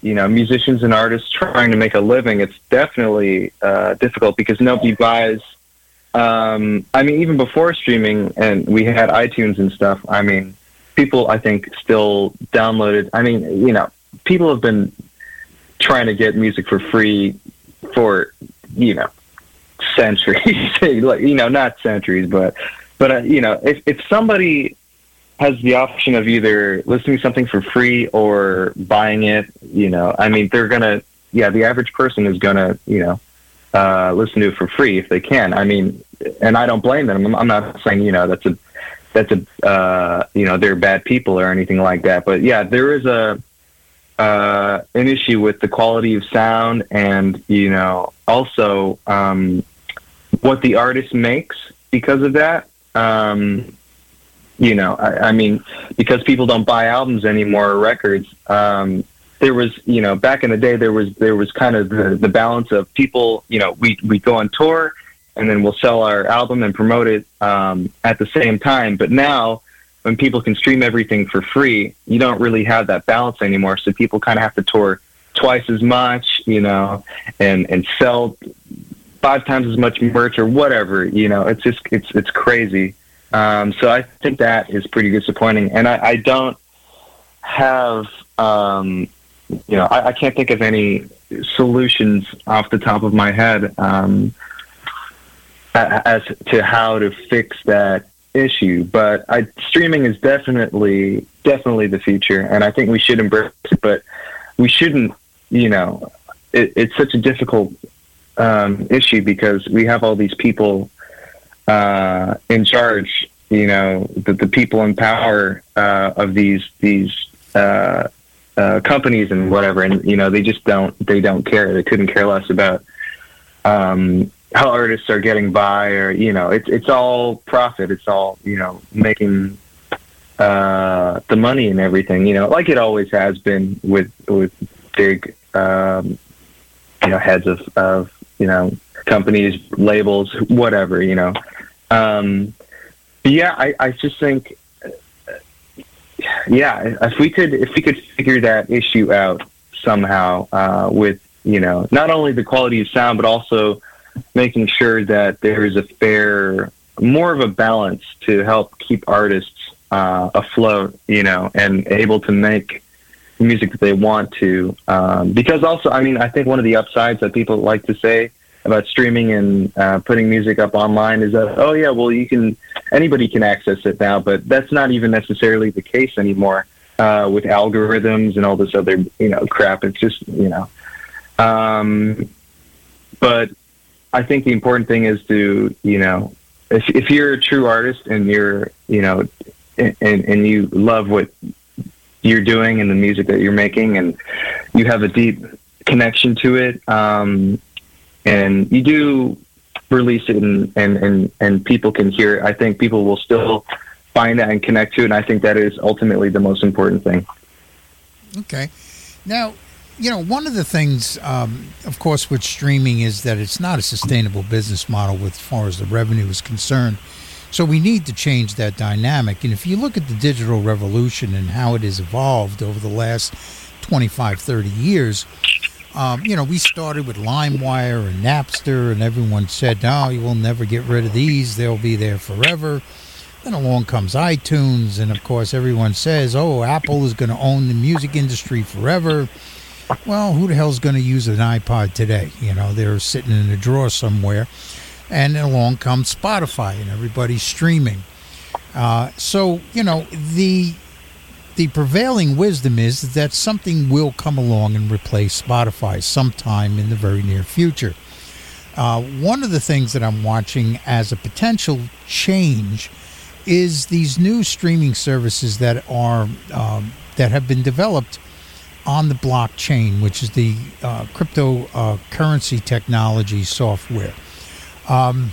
you know musicians and artists trying to make a living, it's definitely uh, difficult because nobody buys. Um, I mean, even before streaming and we had iTunes and stuff. I mean, people I think still downloaded. I mean, you know, people have been trying to get music for free for you know centuries. like you know, not centuries, but but uh, you know, if if somebody has the option of either listening to something for free or buying it, you know, I mean, they're gonna. Yeah, the average person is gonna, you know, uh, listen to it for free if they can. I mean, and I don't blame them. I'm, not saying you know that's a that's a uh, you know they're bad people or anything like that. But yeah, there is a uh, an issue with the quality of sound and you know also um, what the artist makes because of that. Um, you know, I, I mean, because people don't buy albums anymore or records. Um, there was, you know, back in the day, there was there was kind of the, the balance of people. You know, we we go on tour and then we'll sell our album and promote it um, at the same time. But now, when people can stream everything for free, you don't really have that balance anymore. So people kind of have to tour twice as much, you know, and and sell five times as much merch or whatever. You know, it's just it's it's crazy. Um, so I think that is pretty disappointing, and I, I don't have. Um, you know, I, I can't think of any solutions off the top of my head. Um, as to how to fix that issue. But I, streaming is definitely definitely the future, and I think we should embrace it. But we shouldn't, you know, it, it's such a difficult um, issue because we have all these people uh, in charge. You know, the, the people in power uh, of these these uh, uh, companies and whatever, and you know, they just don't they don't care. They couldn't care less about um, how artists are getting by, or you know, it's it's all profit. It's all you know, making uh, the money and everything. You know, like it always has been with with big um, you know heads of of you know companies, labels, whatever. You know, um, yeah, I I just think. Yeah, if we could, if we could figure that issue out somehow, uh, with you know, not only the quality of sound, but also making sure that there is a fair, more of a balance to help keep artists uh, afloat, you know, and able to make music that they want to. Um, because also, I mean, I think one of the upsides that people like to say about streaming and uh, putting music up online is that, oh yeah, well you can, anybody can access it now, but that's not even necessarily the case anymore uh, with algorithms and all this other, you know, crap. It's just, you know, um, but I think the important thing is to, you know, if, if you're a true artist and you're, you know, and, and you love what you're doing and the music that you're making and you have a deep connection to it, um, and you do release it and, and, and, and people can hear it, I think people will still find that and connect to it. And I think that is ultimately the most important thing. Okay. Now, you know, one of the things, um, of course, with streaming is that it's not a sustainable business model with as far as the revenue is concerned. So we need to change that dynamic. And if you look at the digital revolution and how it has evolved over the last 25, 30 years, um, you know, we started with LimeWire and Napster, and everyone said, no, you will never get rid of these. They'll be there forever. Then along comes iTunes, and of course, everyone says, oh, Apple is going to own the music industry forever. Well, who the hell's going to use an iPod today? You know, they're sitting in a drawer somewhere, and along comes Spotify, and everybody's streaming. Uh, so you know the the prevailing wisdom is that something will come along and replace Spotify sometime in the very near future. Uh, one of the things that I'm watching as a potential change is these new streaming services that are um, that have been developed on the blockchain, which is the uh, cryptocurrency technology software. Um,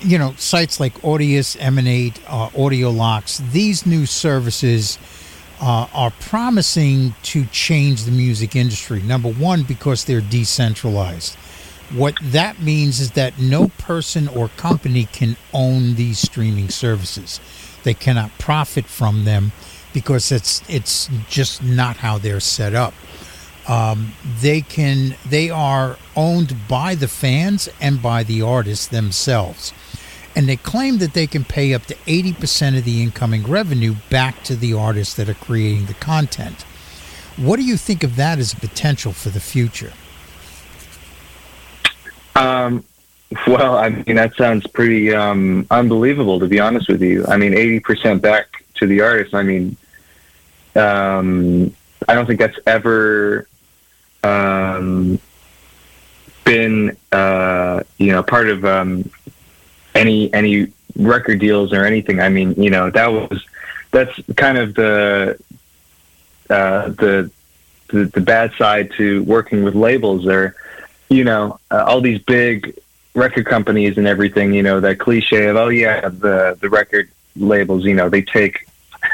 you know, sites like Audius, Emanate, uh, Audio Locks, these new services uh, are promising to change the music industry. Number one, because they're decentralized. What that means is that no person or company can own these streaming services. They cannot profit from them because it's it's just not how they're set up. Um, they can they are owned by the fans and by the artists themselves. And they claim that they can pay up to 80% of the incoming revenue back to the artists that are creating the content. What do you think of that as a potential for the future? Um, well, I mean, that sounds pretty um, unbelievable, to be honest with you. I mean, 80% back to the artists I mean, um, I don't think that's ever um, been, uh, you know, part of um, any any record deals or anything. I mean, you know, that was that's kind of the uh, the, the the bad side to working with labels. Or you know, uh, all these big record companies and everything. You know, that cliche of oh yeah, the the record labels. You know, they take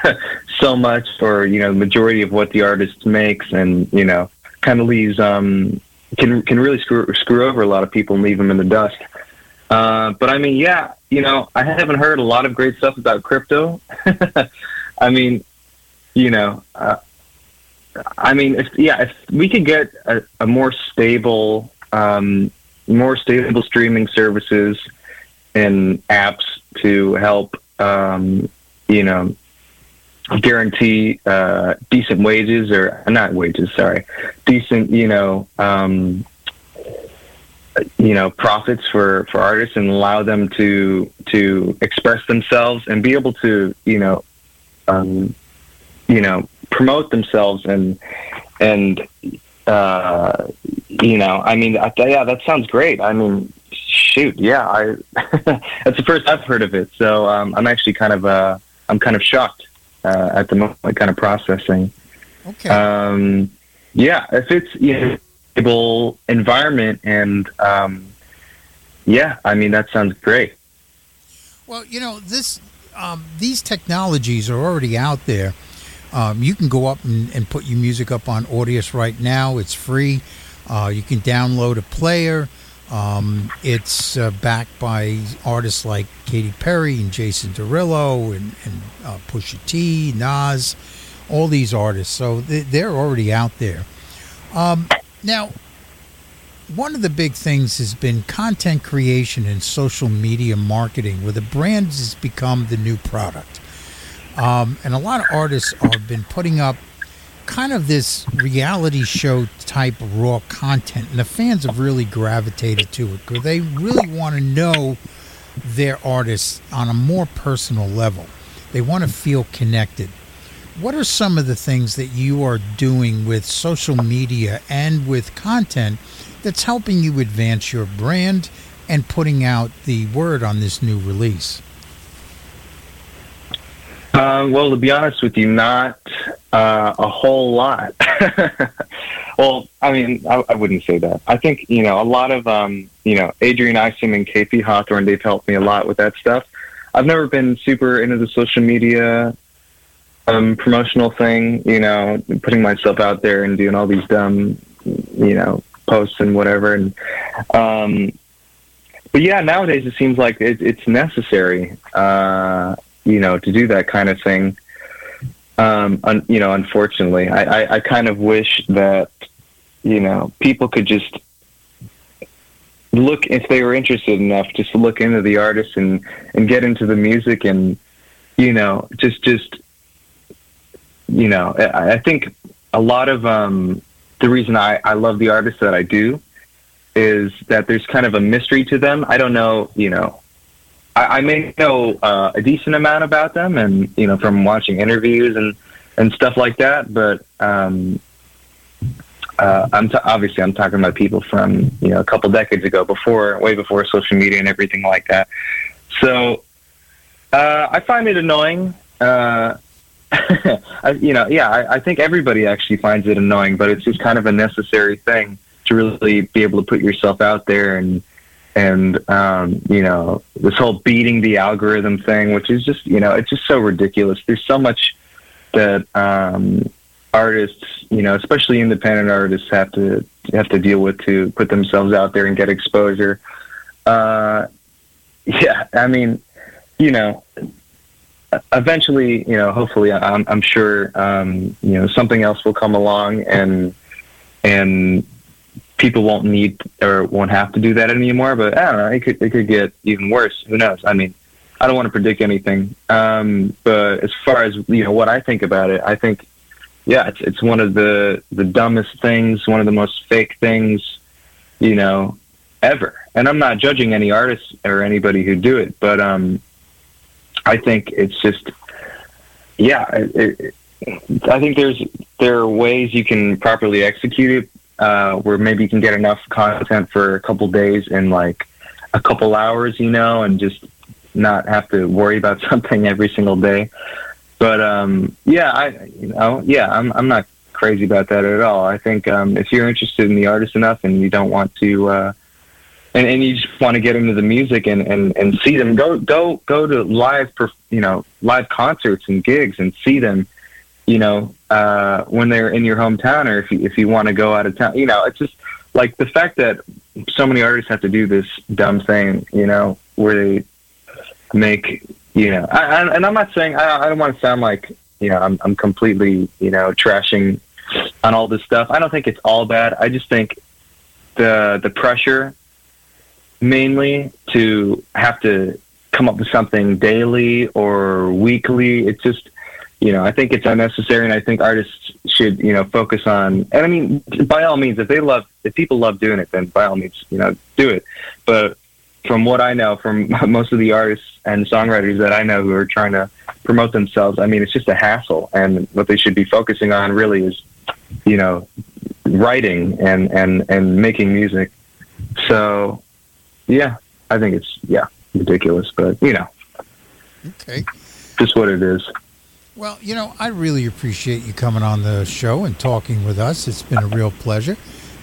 so much for you know the majority of what the artist makes, and you know, kind of leaves um can can really screw screw over a lot of people and leave them in the dust. Uh, but I mean, yeah, you know, I haven't heard a lot of great stuff about crypto. I mean, you know, uh, I mean, if, yeah, if we could get a, a more stable, um, more stable streaming services and apps to help, um, you know, guarantee uh, decent wages or not wages, sorry, decent, you know, um, you know profits for for artists and allow them to to express themselves and be able to you know um, you know promote themselves and and uh, you know I mean I, yeah that sounds great. I mean shoot yeah I that's the first I've heard of it. So um, I'm actually kind of uh, I'm kind of shocked uh, at the moment kind of processing okay um, yeah if it's you know stable environment and um, yeah i mean that sounds great Well, you know, this um, these technologies are already out there. Um, you can go up and, and put your music up on Audius right now. It's free. Uh, you can download a player. Um, it's uh, backed by artists like Katy Perry and Jason Derulo and, and uh, Pusha T, Nas, all these artists. So they, they're already out there. Um, now, one of the big things has been content creation and social media marketing, where the brand has become the new product. Um, and a lot of artists have been putting up kind of this reality show type raw content, and the fans have really gravitated to it because they really want to know their artists on a more personal level. They want to feel connected. What are some of the things that you are doing with social media and with content that's helping you advance your brand and putting out the word on this new release? Uh, well, to be honest with you, not uh, a whole lot. well, I mean, I, I wouldn't say that. I think you know a lot of um, you know Adrian Isom and KP Hawthorne. They've helped me a lot with that stuff. I've never been super into the social media um, promotional thing. You know, putting myself out there and doing all these dumb, you know, posts and whatever. And um, but yeah, nowadays it seems like it, it's necessary. Uh, you know, to do that kind of thing. Um, un, you know, unfortunately, I, I, I kind of wish that, you know, people could just look if they were interested enough, just look into the artist and, and get into the music and, you know, just, just, you know, I, I think a lot of um, the reason I, I love the artists that I do is that there's kind of a mystery to them. I don't know, you know, I, I may know uh, a decent amount about them, and you know, from watching interviews and and stuff like that. But um, uh, I'm t- obviously I'm talking about people from you know a couple decades ago, before way before social media and everything like that. So uh, I find it annoying. Uh, I, you know, yeah, I, I think everybody actually finds it annoying, but it's just kind of a necessary thing to really be able to put yourself out there and and um, you know this whole beating the algorithm thing, which is just you know it's just so ridiculous. There's so much that um, artists, you know, especially independent artists, have to have to deal with to put themselves out there and get exposure. Uh, yeah, I mean, you know, eventually, you know, hopefully, I'm, I'm sure, um, you know, something else will come along and and people won't need or won't have to do that anymore. But I don't know, it could it could get even worse. Who knows? I mean, I don't want to predict anything. Um, but as far as you know, what I think about it, I think, yeah, it's it's one of the the dumbest things, one of the most fake things, you know, ever. And I'm not judging any artists or anybody who do it, but um, I think it's just, yeah, it, it, I think there's there are ways you can properly execute it, uh, where maybe you can get enough content for a couple days in like a couple hours, you know, and just not have to worry about something every single day. But um, yeah, I you know, yeah, I'm I'm not crazy about that at all. I think um, if you're interested in the artist enough and you don't want to. Uh, and, and you just want to get into the music and, and, and see them go go go to live you know live concerts and gigs and see them you know uh, when they're in your hometown or if you, if you want to go out of town you know it's just like the fact that so many artists have to do this dumb thing you know where they make you know I, I, and I'm not saying I, I don't want to sound like you know I'm I'm completely you know trashing on all this stuff I don't think it's all bad I just think the the pressure mainly to have to come up with something daily or weekly. It's just, you know, I think it's unnecessary, and I think artists should, you know, focus on. And I mean, by all means, if they love, if people love doing it, then by all means, you know, do it. But from what I know, from most of the artists and songwriters that I know who are trying to promote themselves, I mean, it's just a hassle, and what they should be focusing on really is, you know, writing and and and making music. So yeah, I think it's yeah ridiculous, but you know, Okay. just what it is. Well, you know, I really appreciate you coming on the show and talking with us. It's been a real pleasure.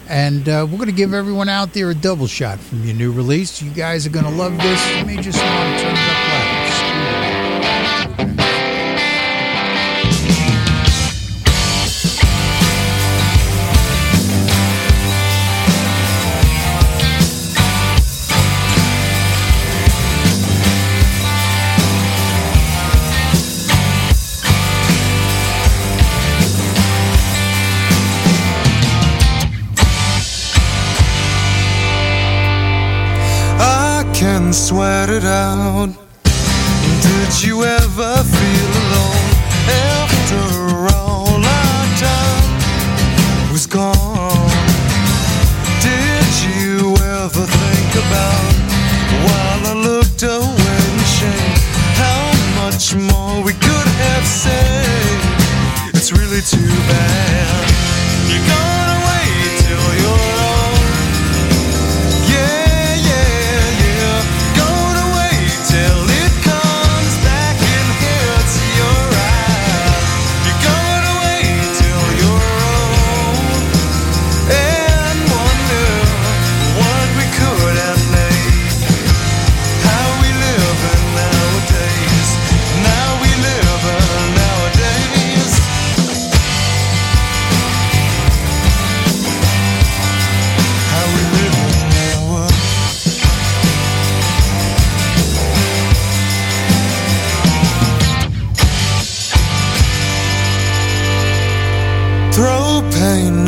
And uh, we're going to give everyone out there a double shot from your new release. You guys are going to love this. You may just turn it up Sweat it out. Did you ever feel alone after all our time was gone? Did you ever think about while I looked away in shame how much more we could have said? It's really too bad. You're gonna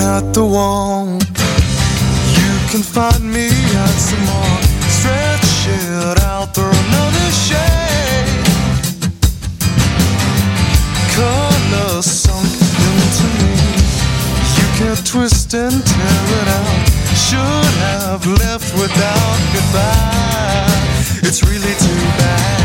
at the wall. You can find me at some more. Stretch it out through another shade. Color sunk into me. You can't twist and tear it out. Should have left without goodbye. It's really too bad.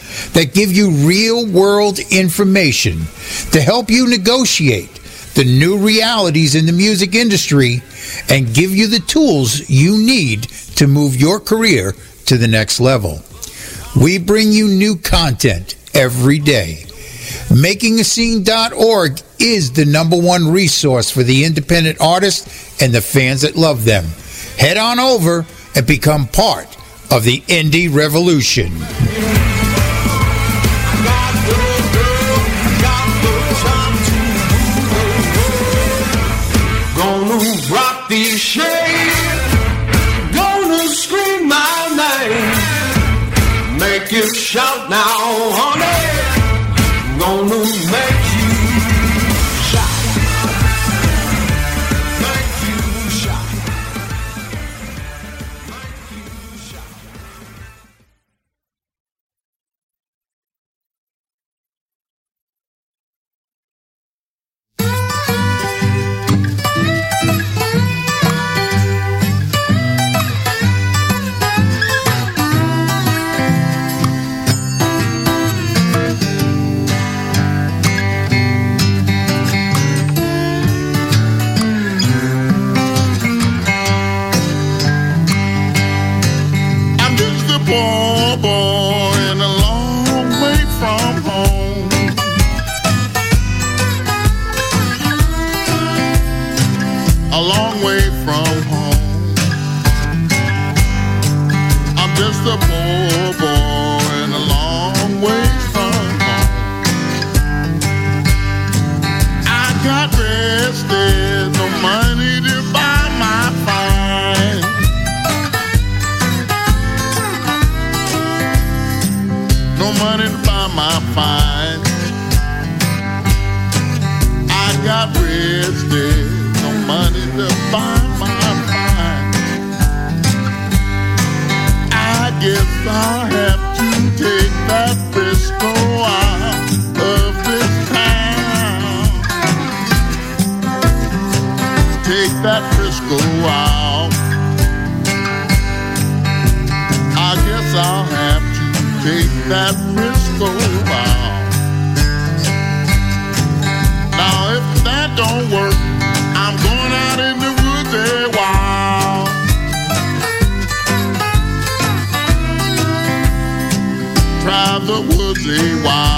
that give you real world information to help you negotiate the new realities in the music industry and give you the tools you need to move your career to the next level. We bring you new content every day. MakingAScene.org is the number one resource for the independent artists and the fans that love them. Head on over and become part of the indie revolution. Shout now, honey. Gonna I'm find. The woods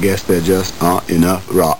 guess there just aren't enough rocks.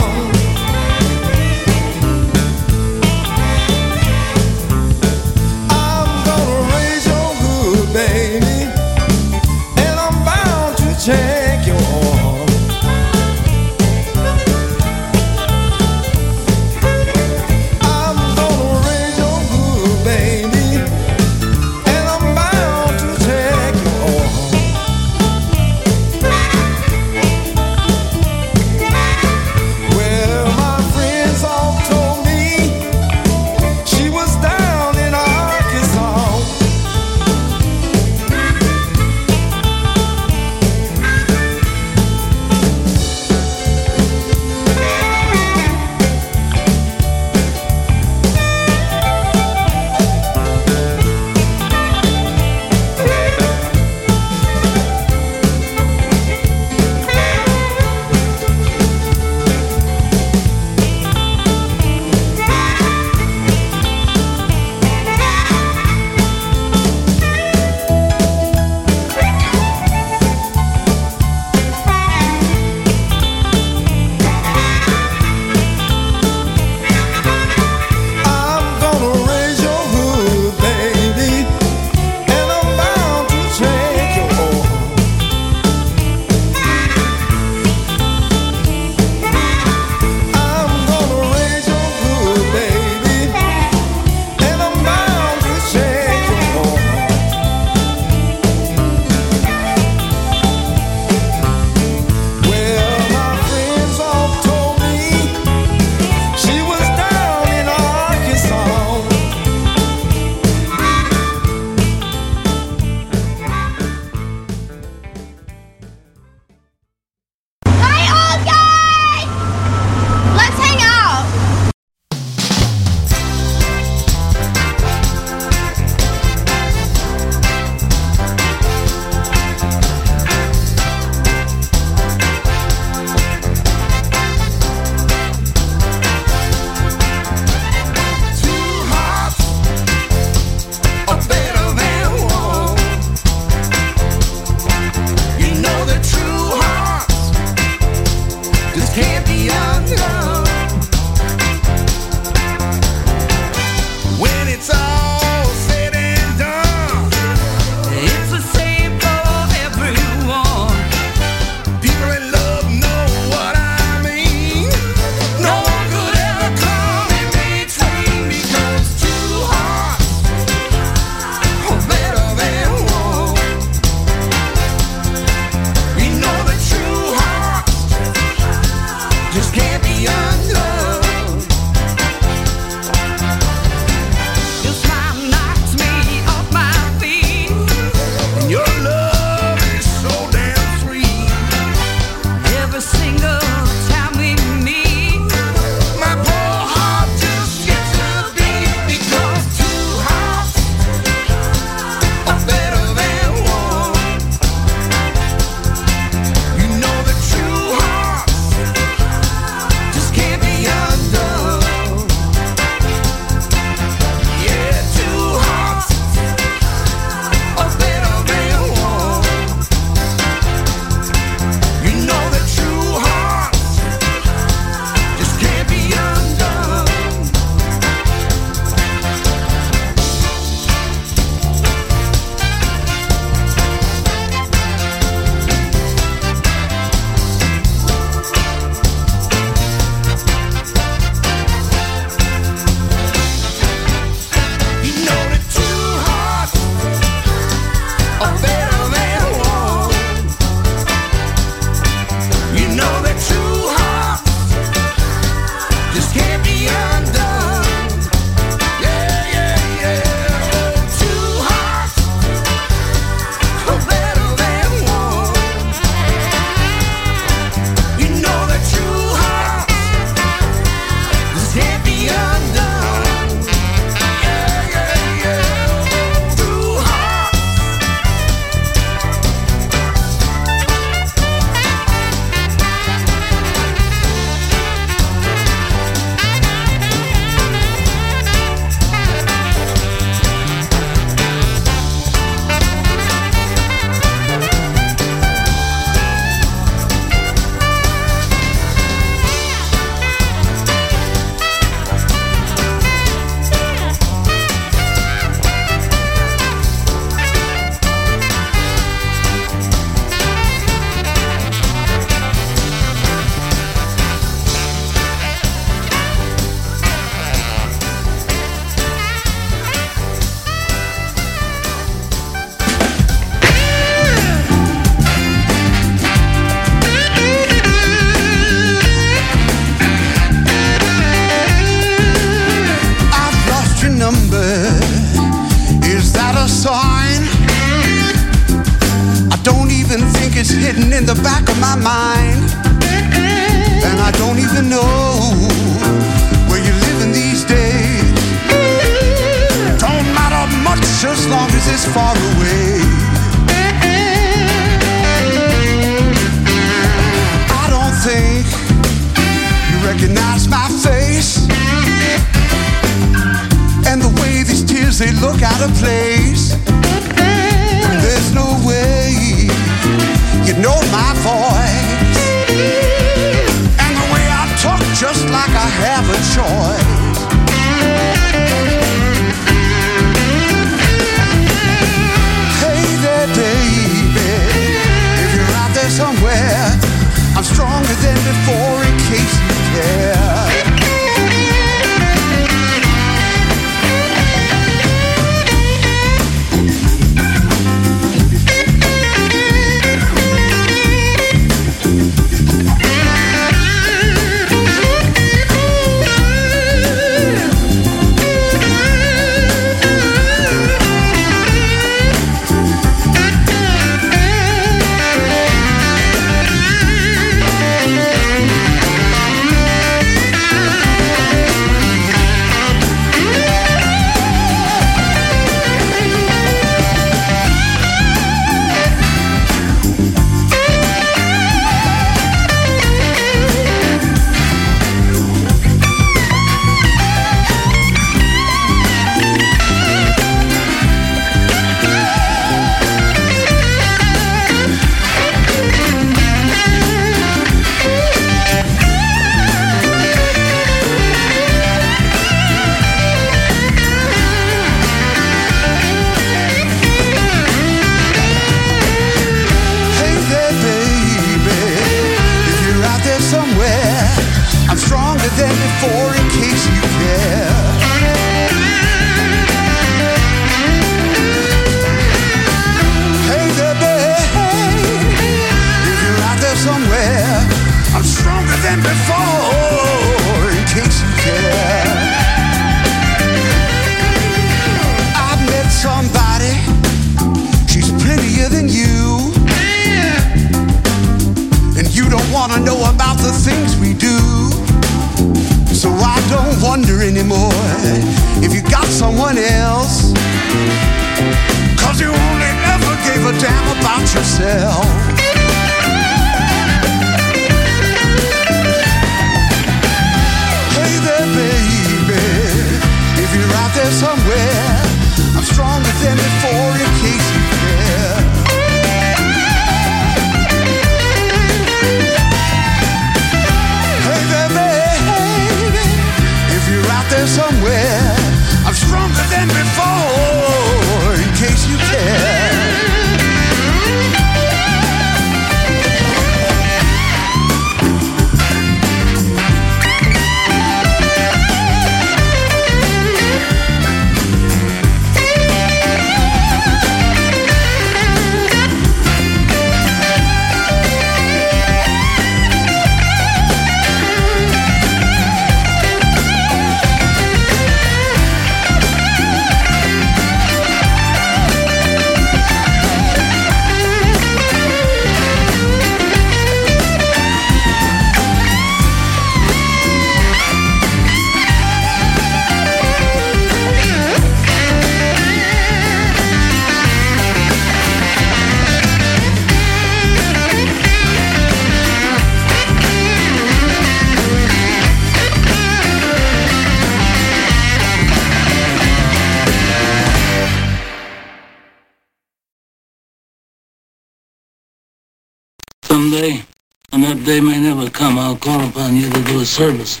service.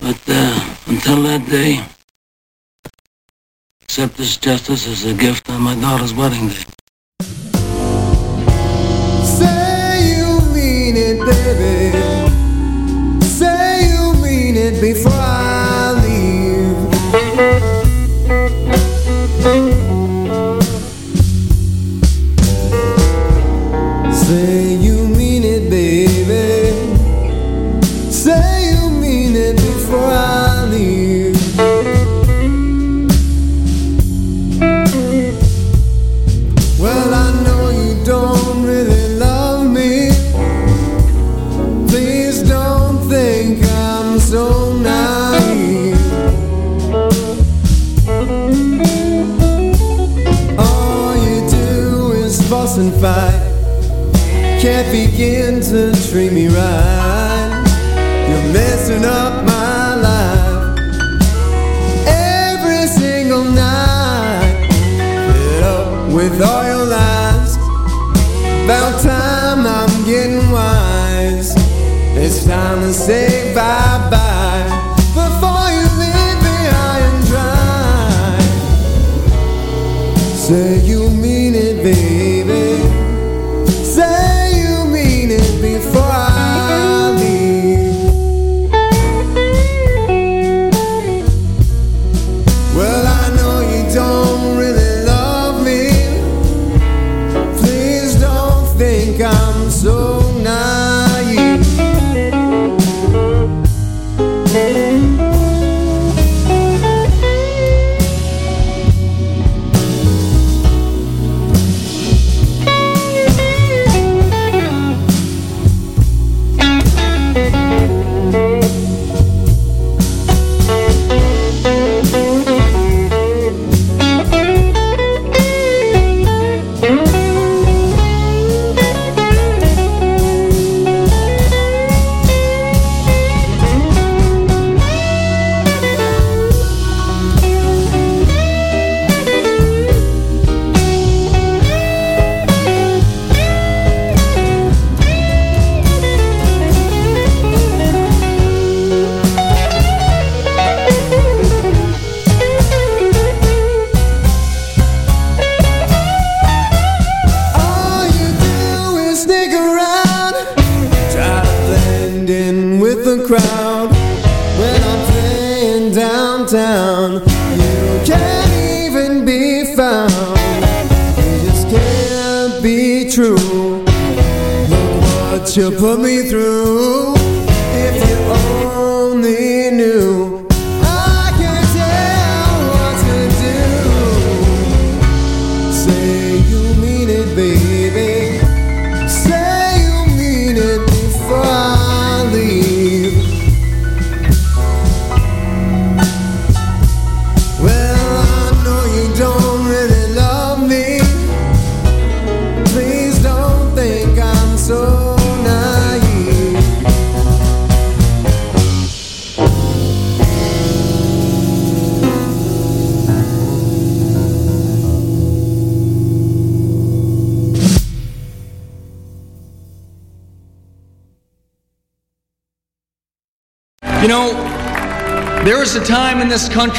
But uh, until that day, accept this justice as a gift on my daughter's wedding day.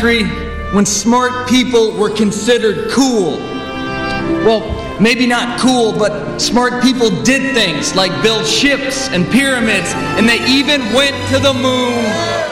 country when smart people were considered cool. Well, maybe not cool, but smart people did things like build ships and pyramids, and they even went to the moon.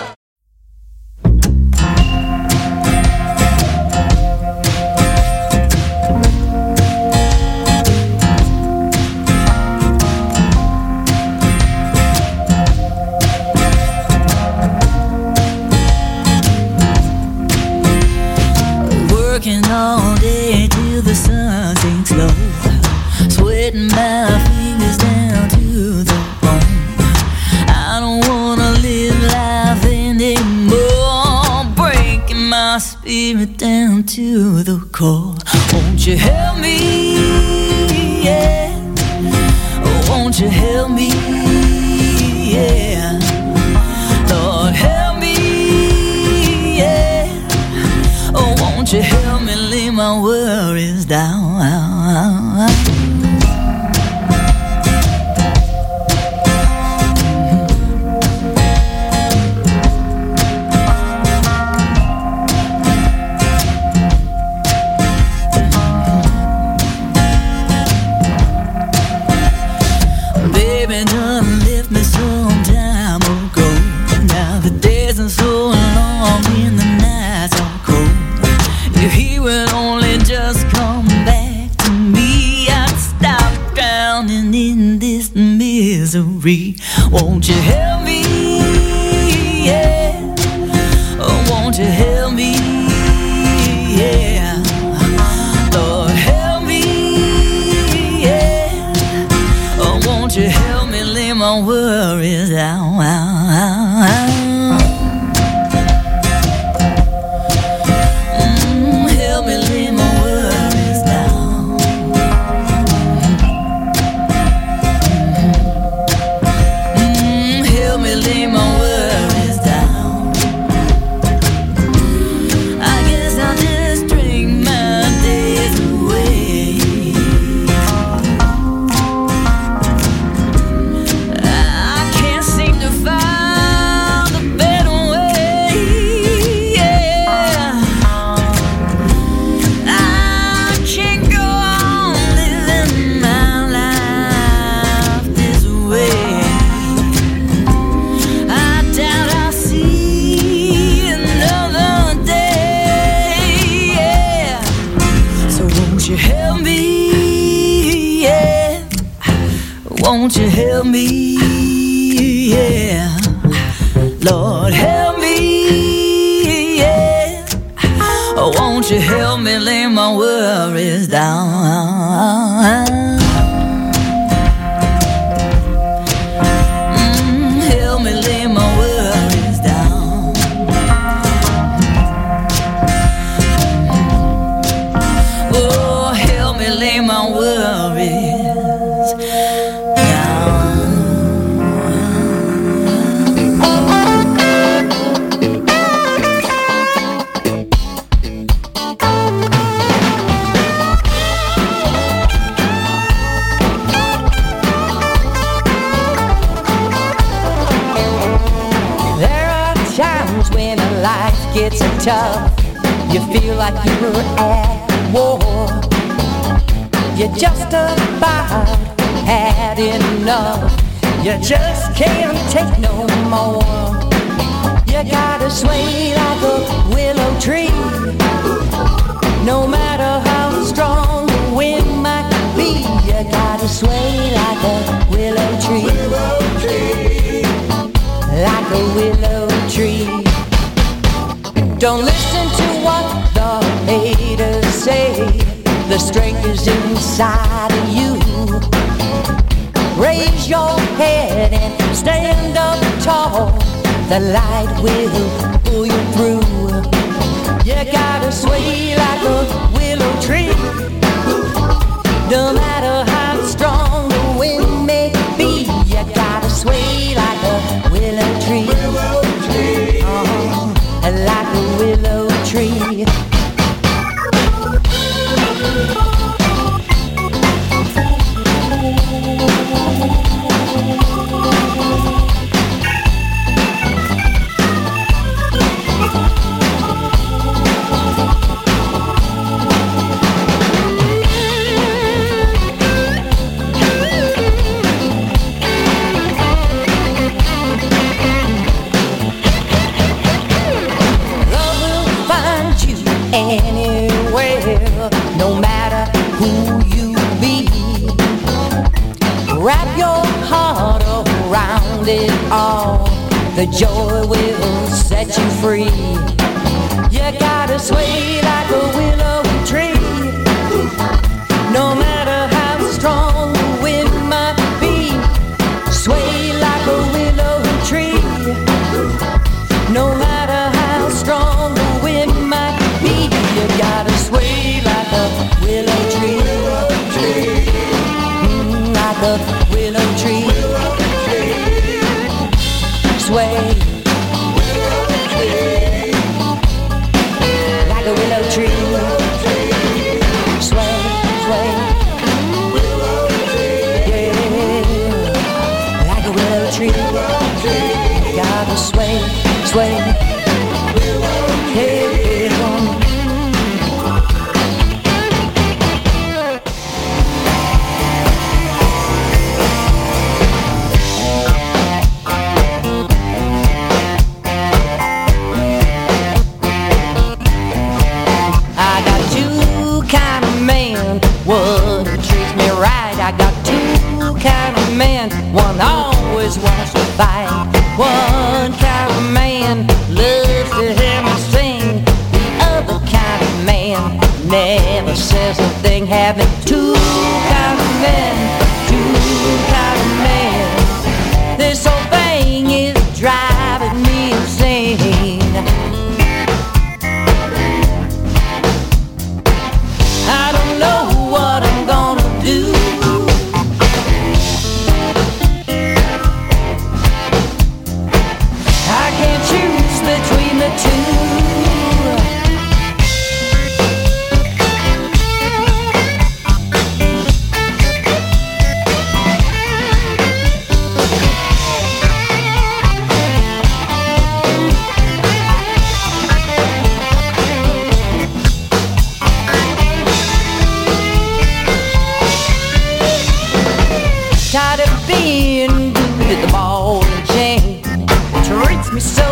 So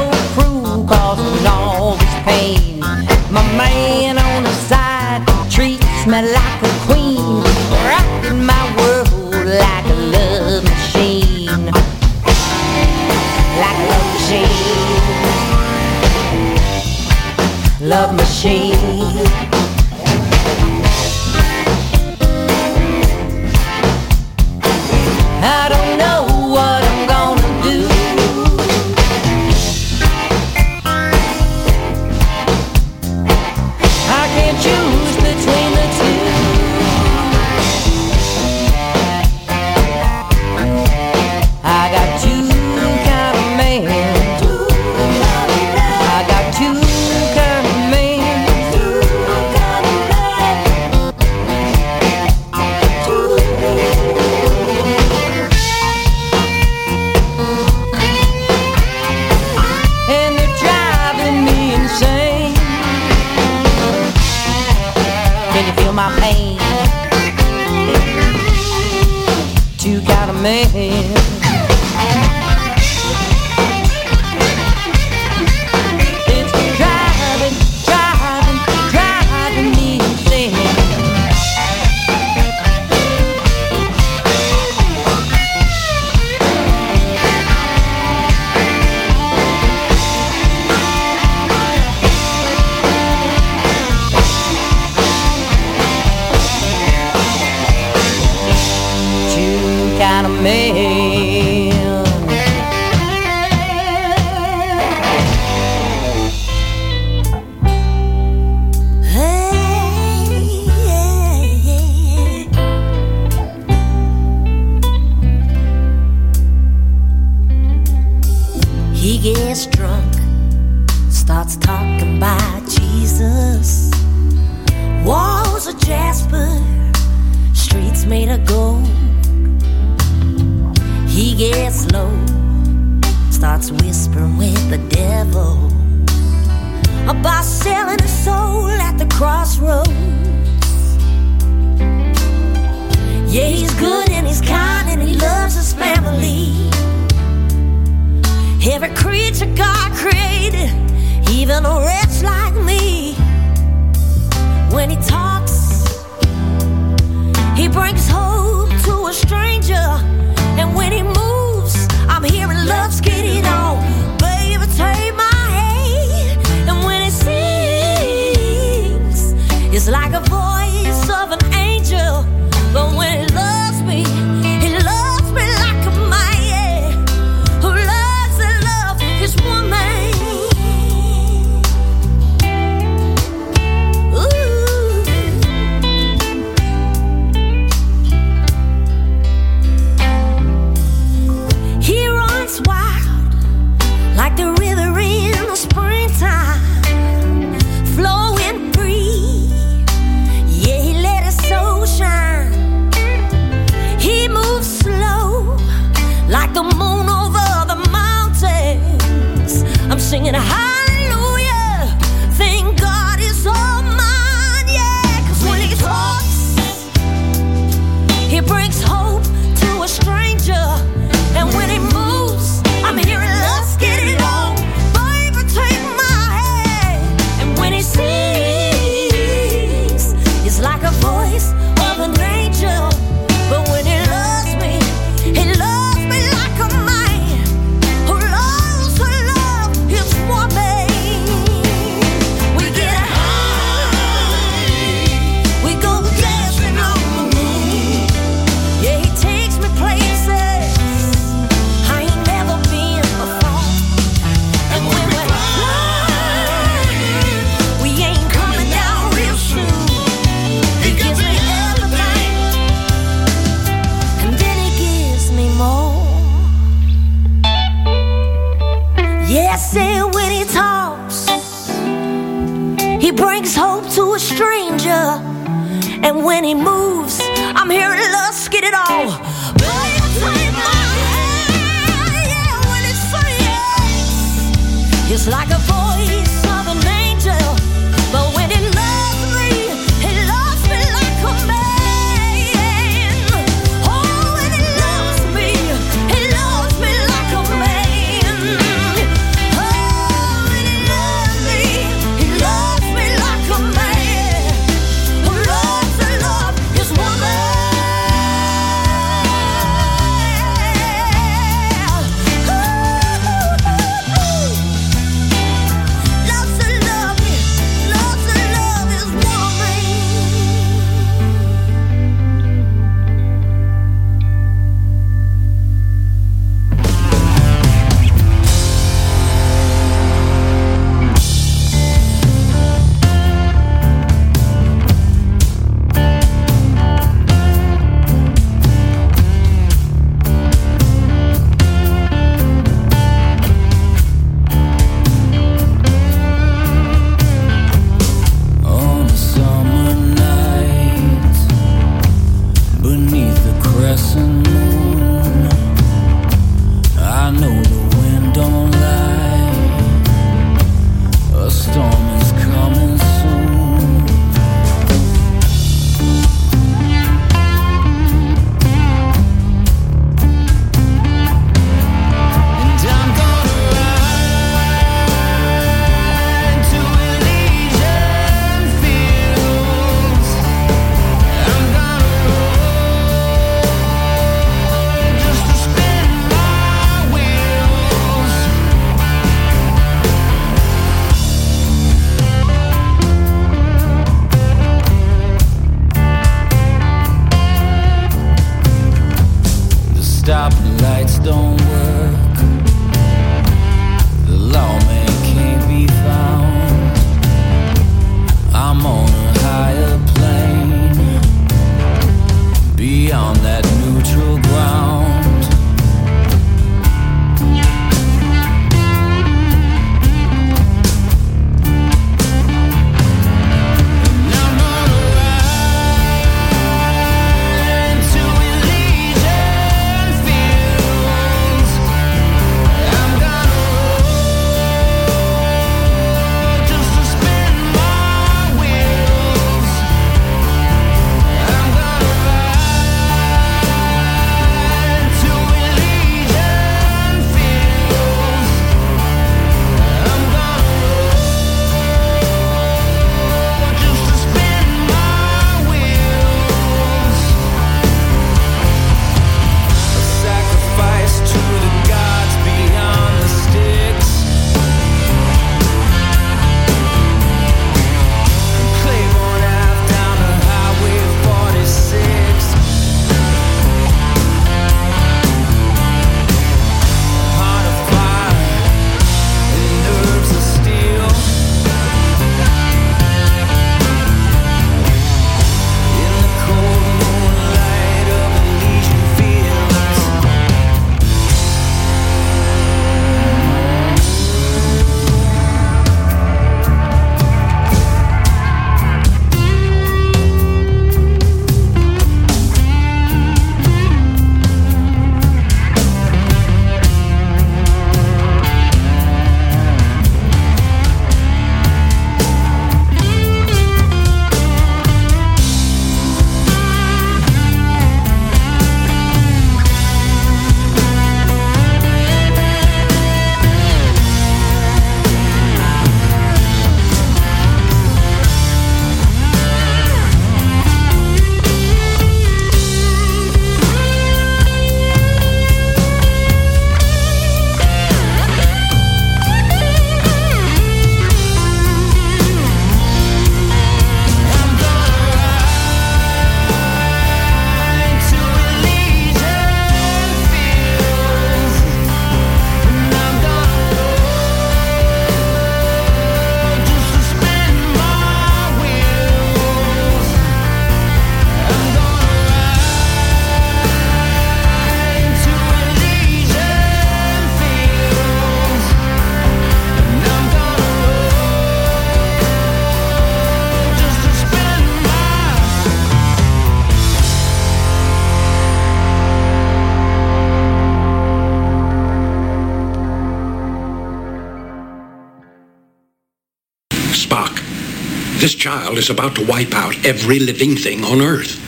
Is about to wipe out every living thing on Earth.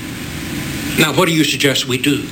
Now, what do you suggest we do?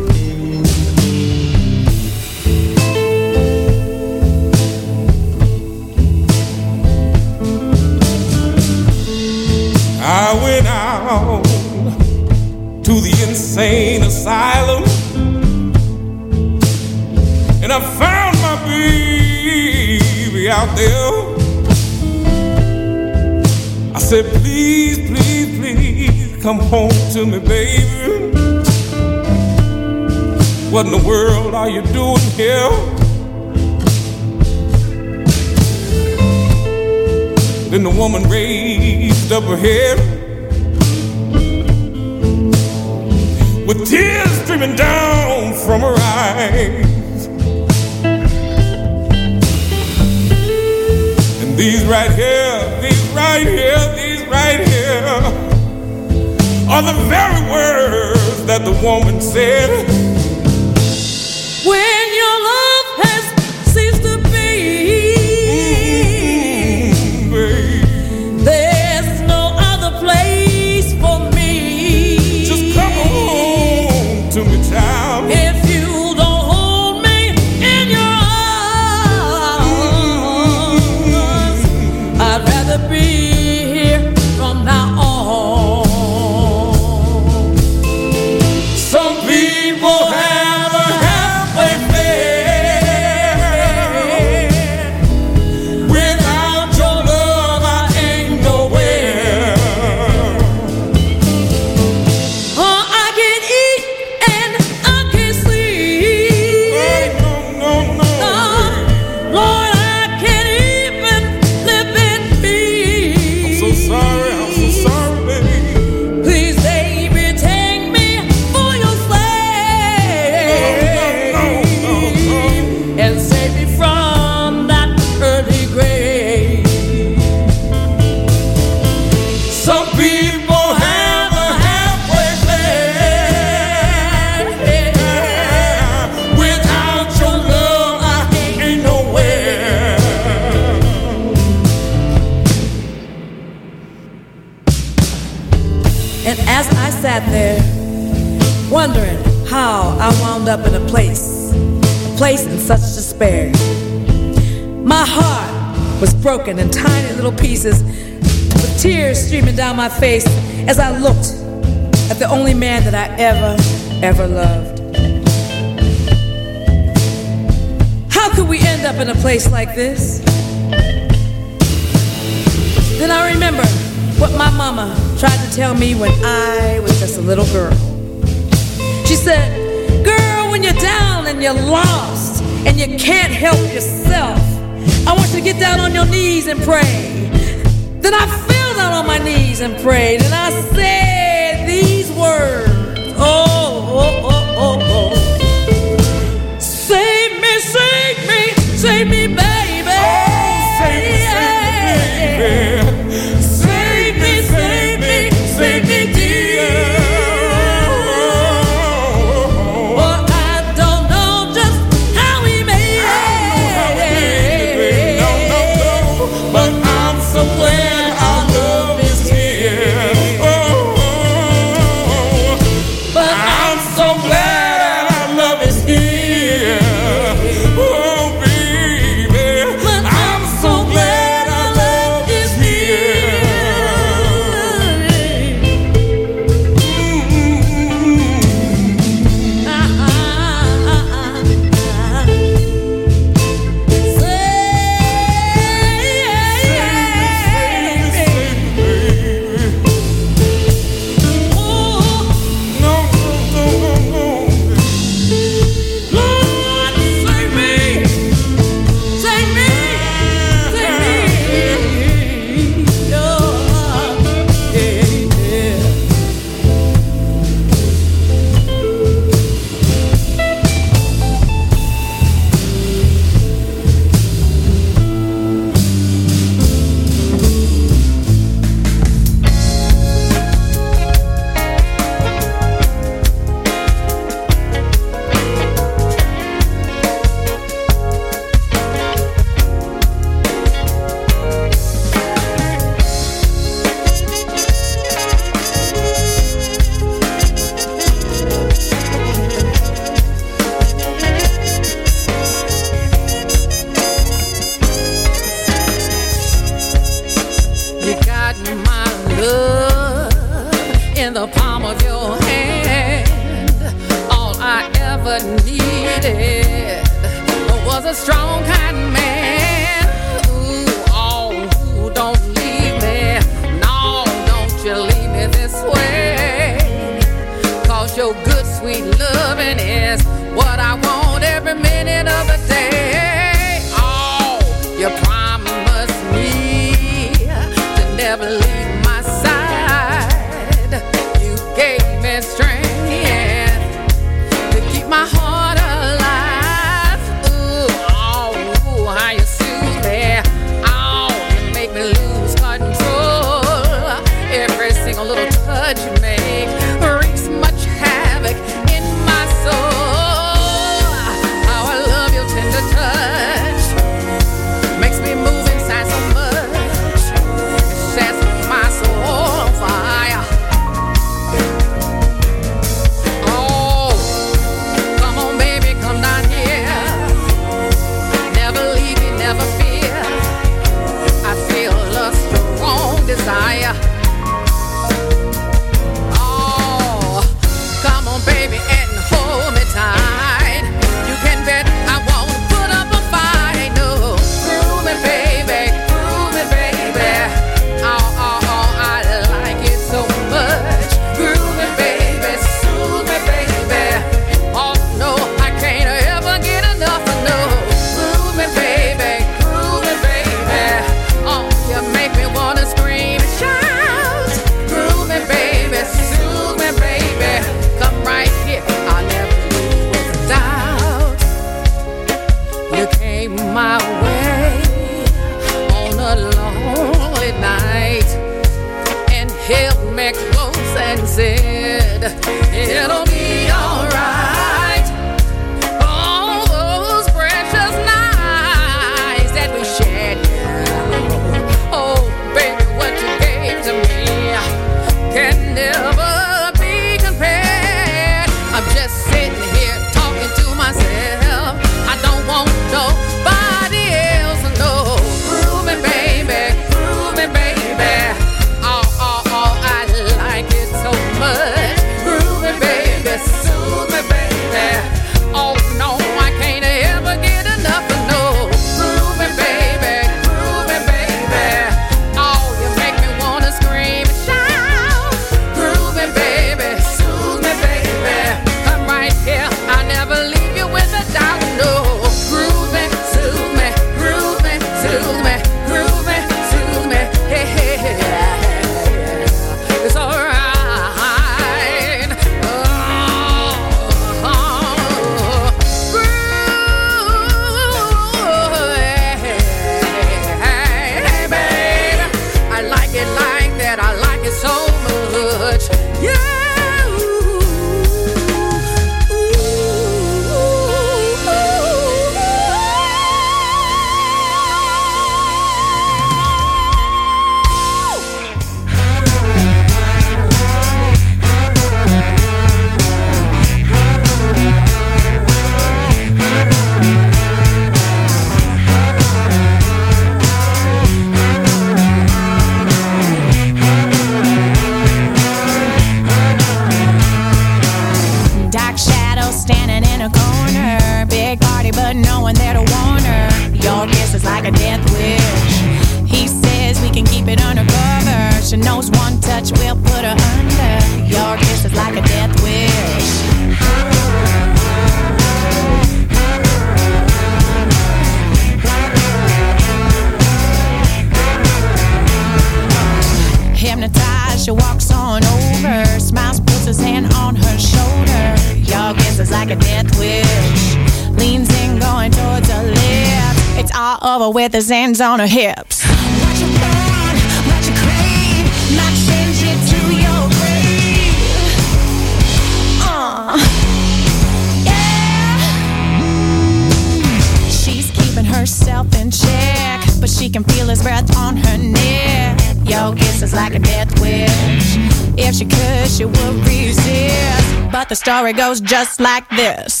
Story goes just like this.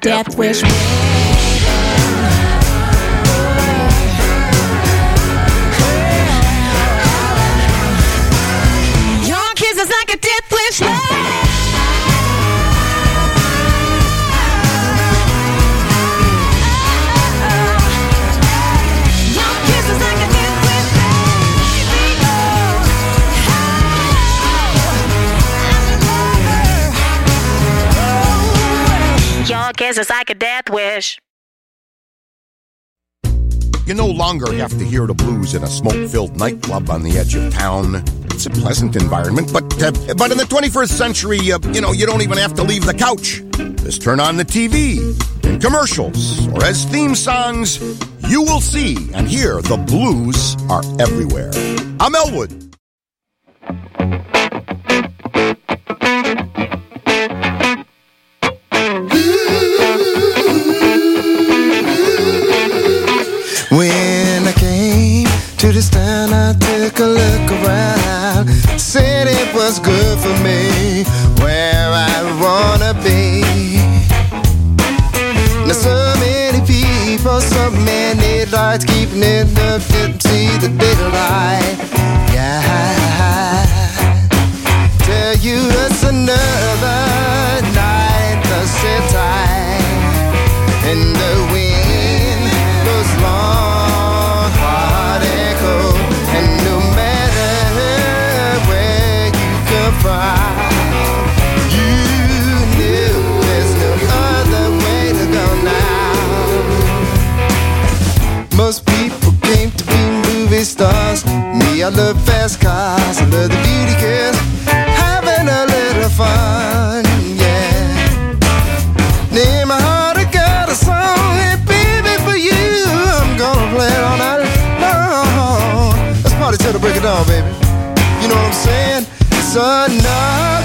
Death wish. Your kiss is like a death wish. You no longer have to hear the blues in a smoke-filled nightclub on the edge of town. It's a pleasant environment, but uh, but in the 21st century, uh, you know, you don't even have to leave the couch. Just turn on the TV and commercials, or as theme songs, you will see and hear the blues are everywhere. I'm Elwood. To this town, I took a look around. Said it was good for me, where I wanna be. Now so many people, so many lights keeping it up, didn't see the daylight. Yeah, tell you it's another night to sit tight, and the wind stars. Me, I love fast cars, I love the beauty kids, having a little fun, yeah. In my heart, I got a song, and baby, for you, I'm gonna play all night long. Let's party till the break of dawn, baby. Saying?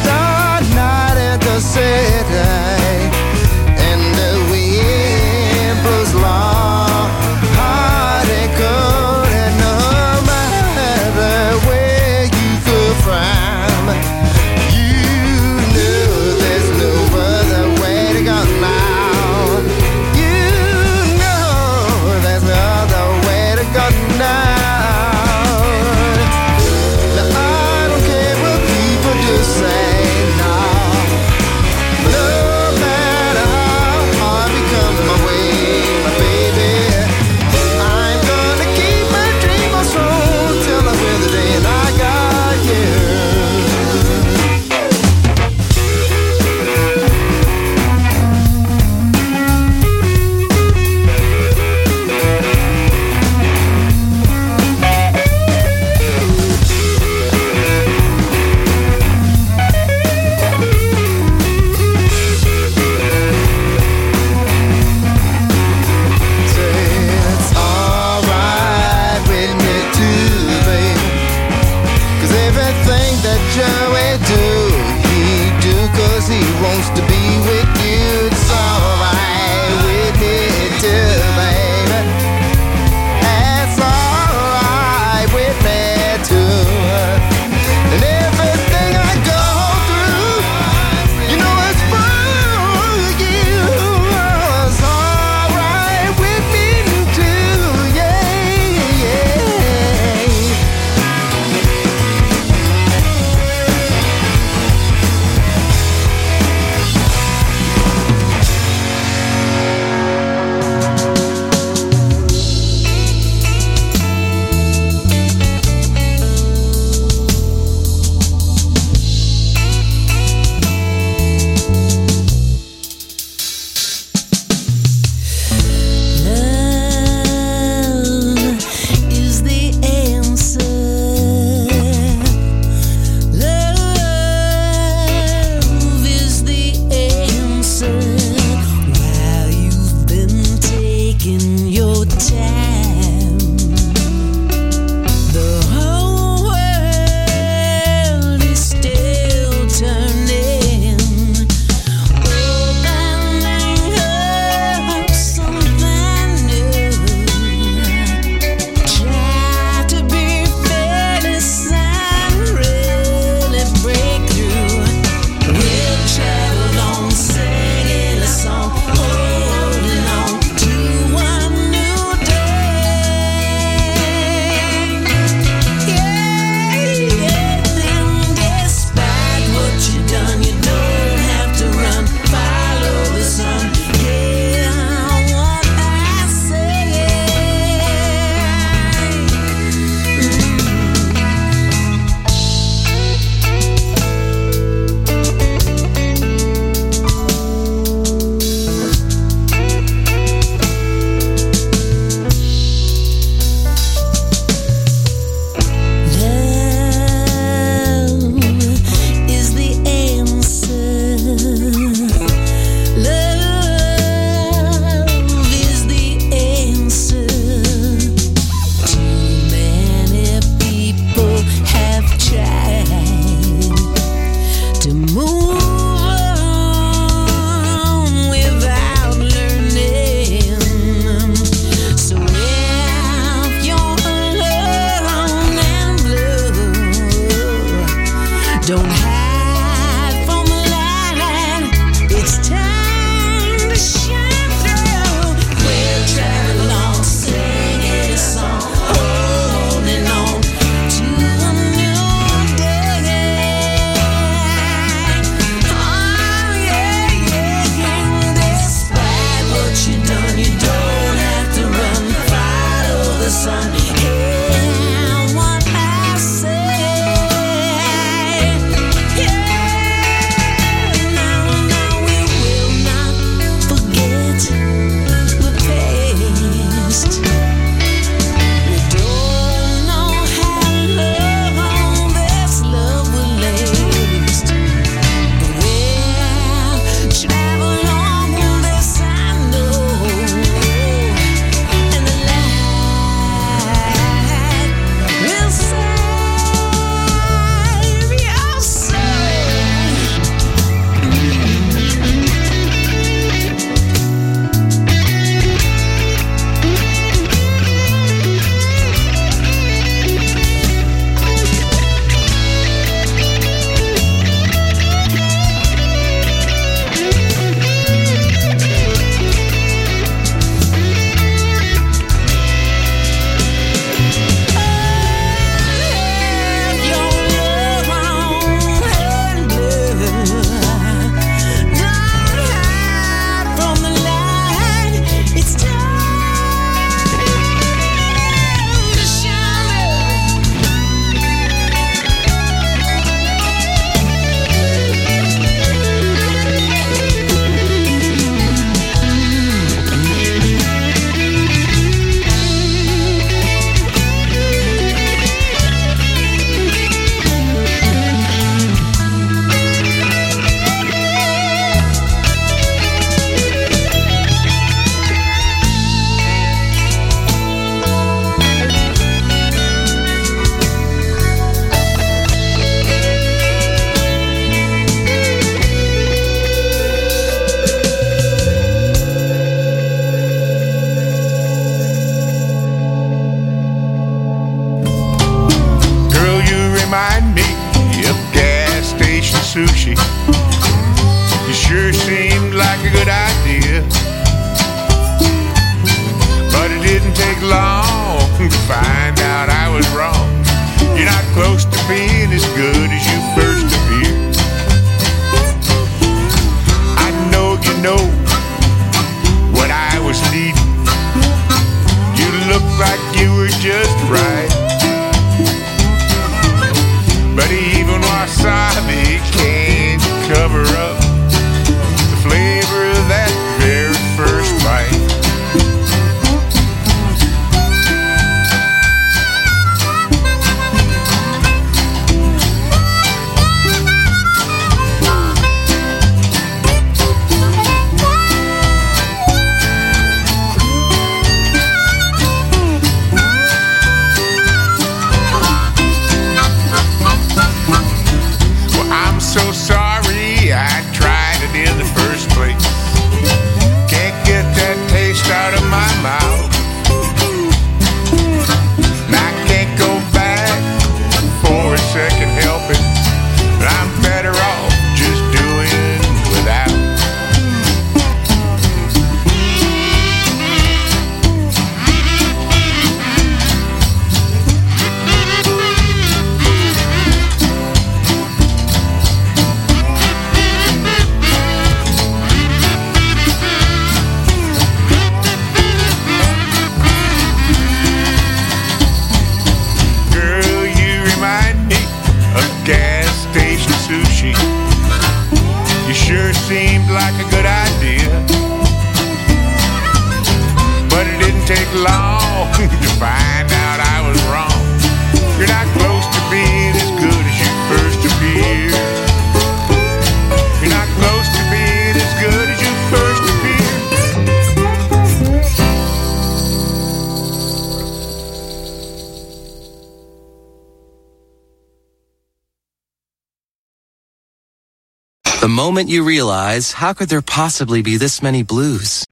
Otherwise, how could there possibly be this many blues?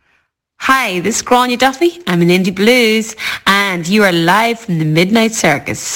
Hi, this is Grania Duffy. I'm an indie blues, and you are live from the Midnight Circus.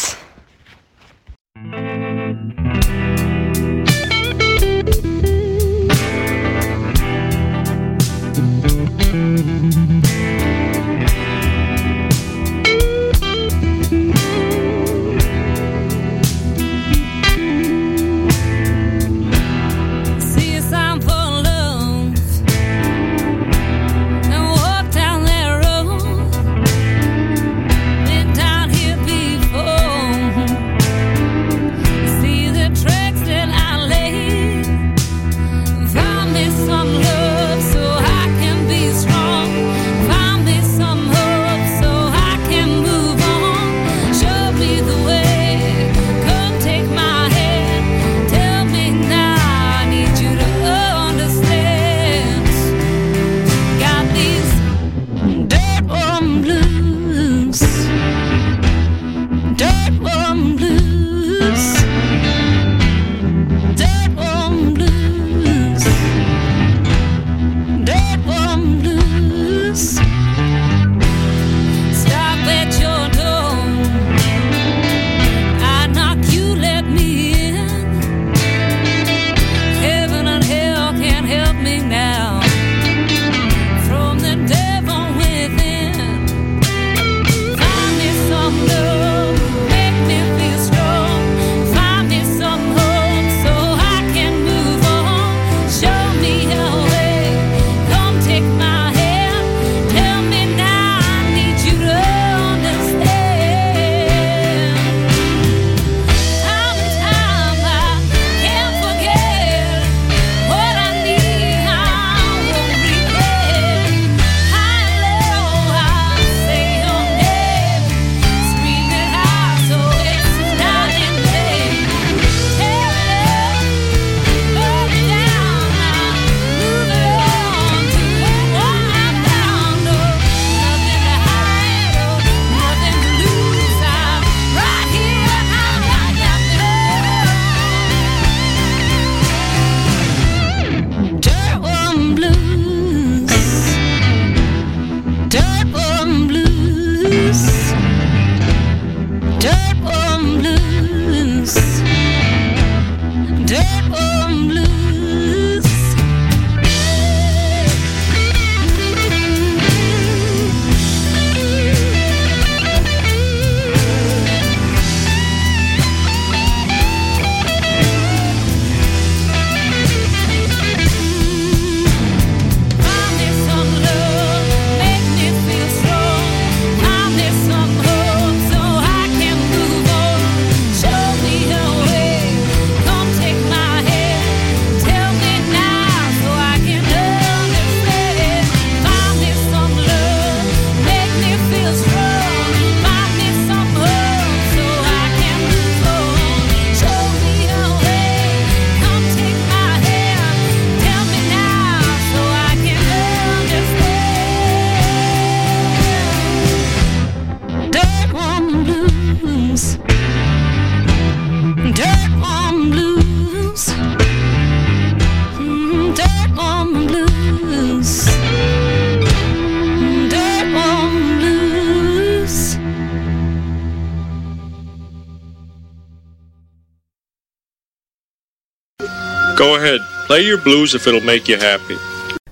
Go ahead, play your blues if it'll make you happy.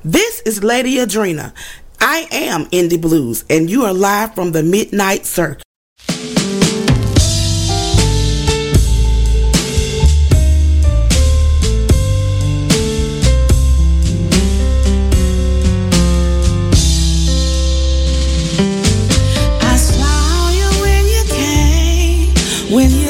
This is Lady Adrena. I am Indie Blues, and you are live from the Midnight Circus. when you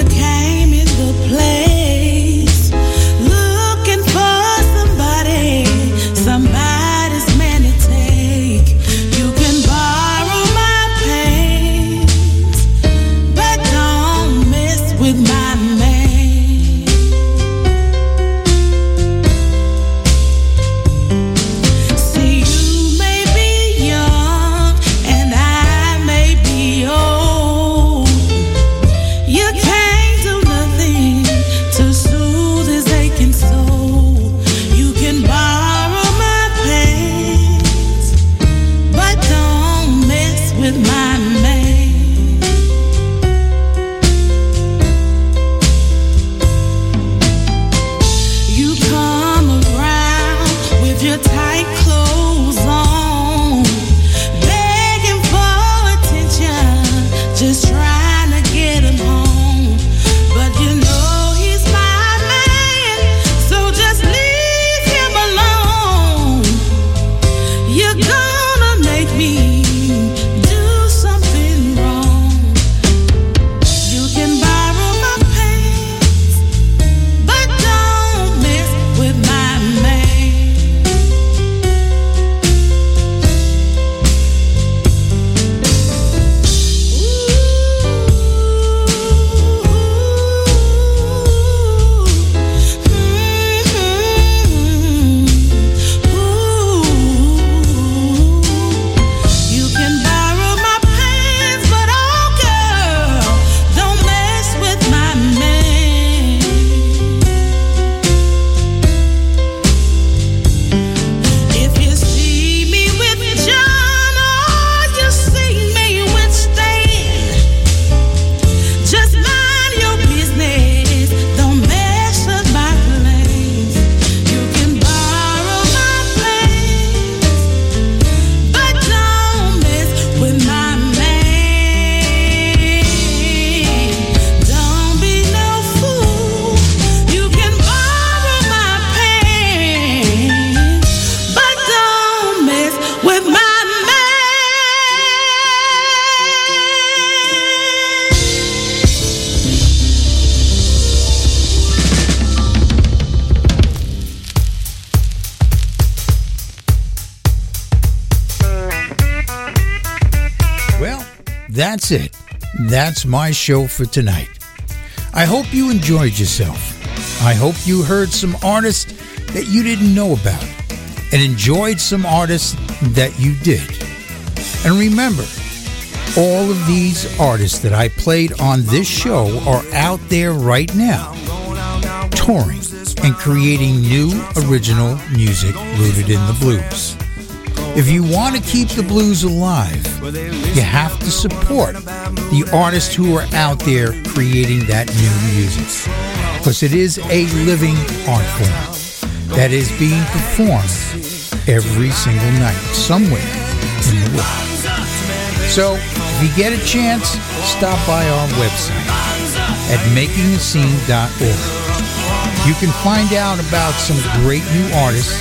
that's my show for tonight. I hope you enjoyed yourself. I hope you heard some artists that you didn't know about and enjoyed some artists that you did. And remember, all of these artists that I played on this show are out there right now, touring and creating new original music rooted in the blues. If you want to keep the blues alive, you have to support the artists who are out there creating that new music. Because it is a living art form that is being performed every single night somewhere in the world. So if you get a chance, stop by our website at makingascene.org. You can find out about some great new artists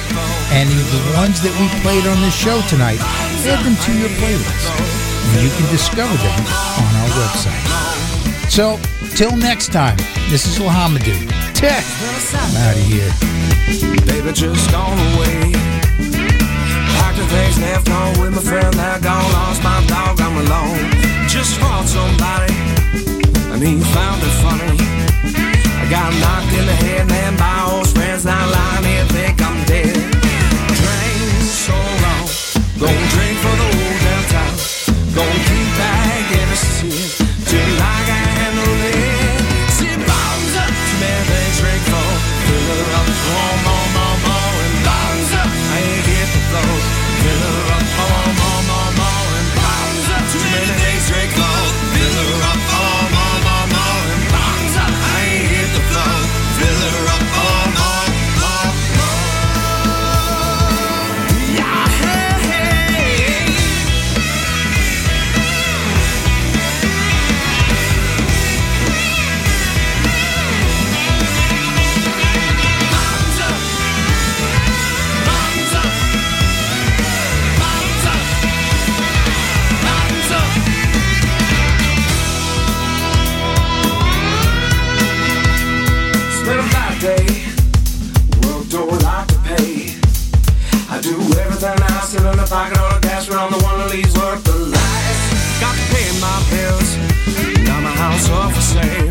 and the ones that we played on the show tonight. Add them to your playlist and you can discover them on our website. So, till next time, this is Lahamadou. Tech, I'm out of here. Baby, just gone away. Packed the things left home with my friend that gone. Lost my dog, I'm alone. Just fought somebody, and he found it funny. I got knocked in the head, man, by old friends. Now lying here, think I'm dead. Pay my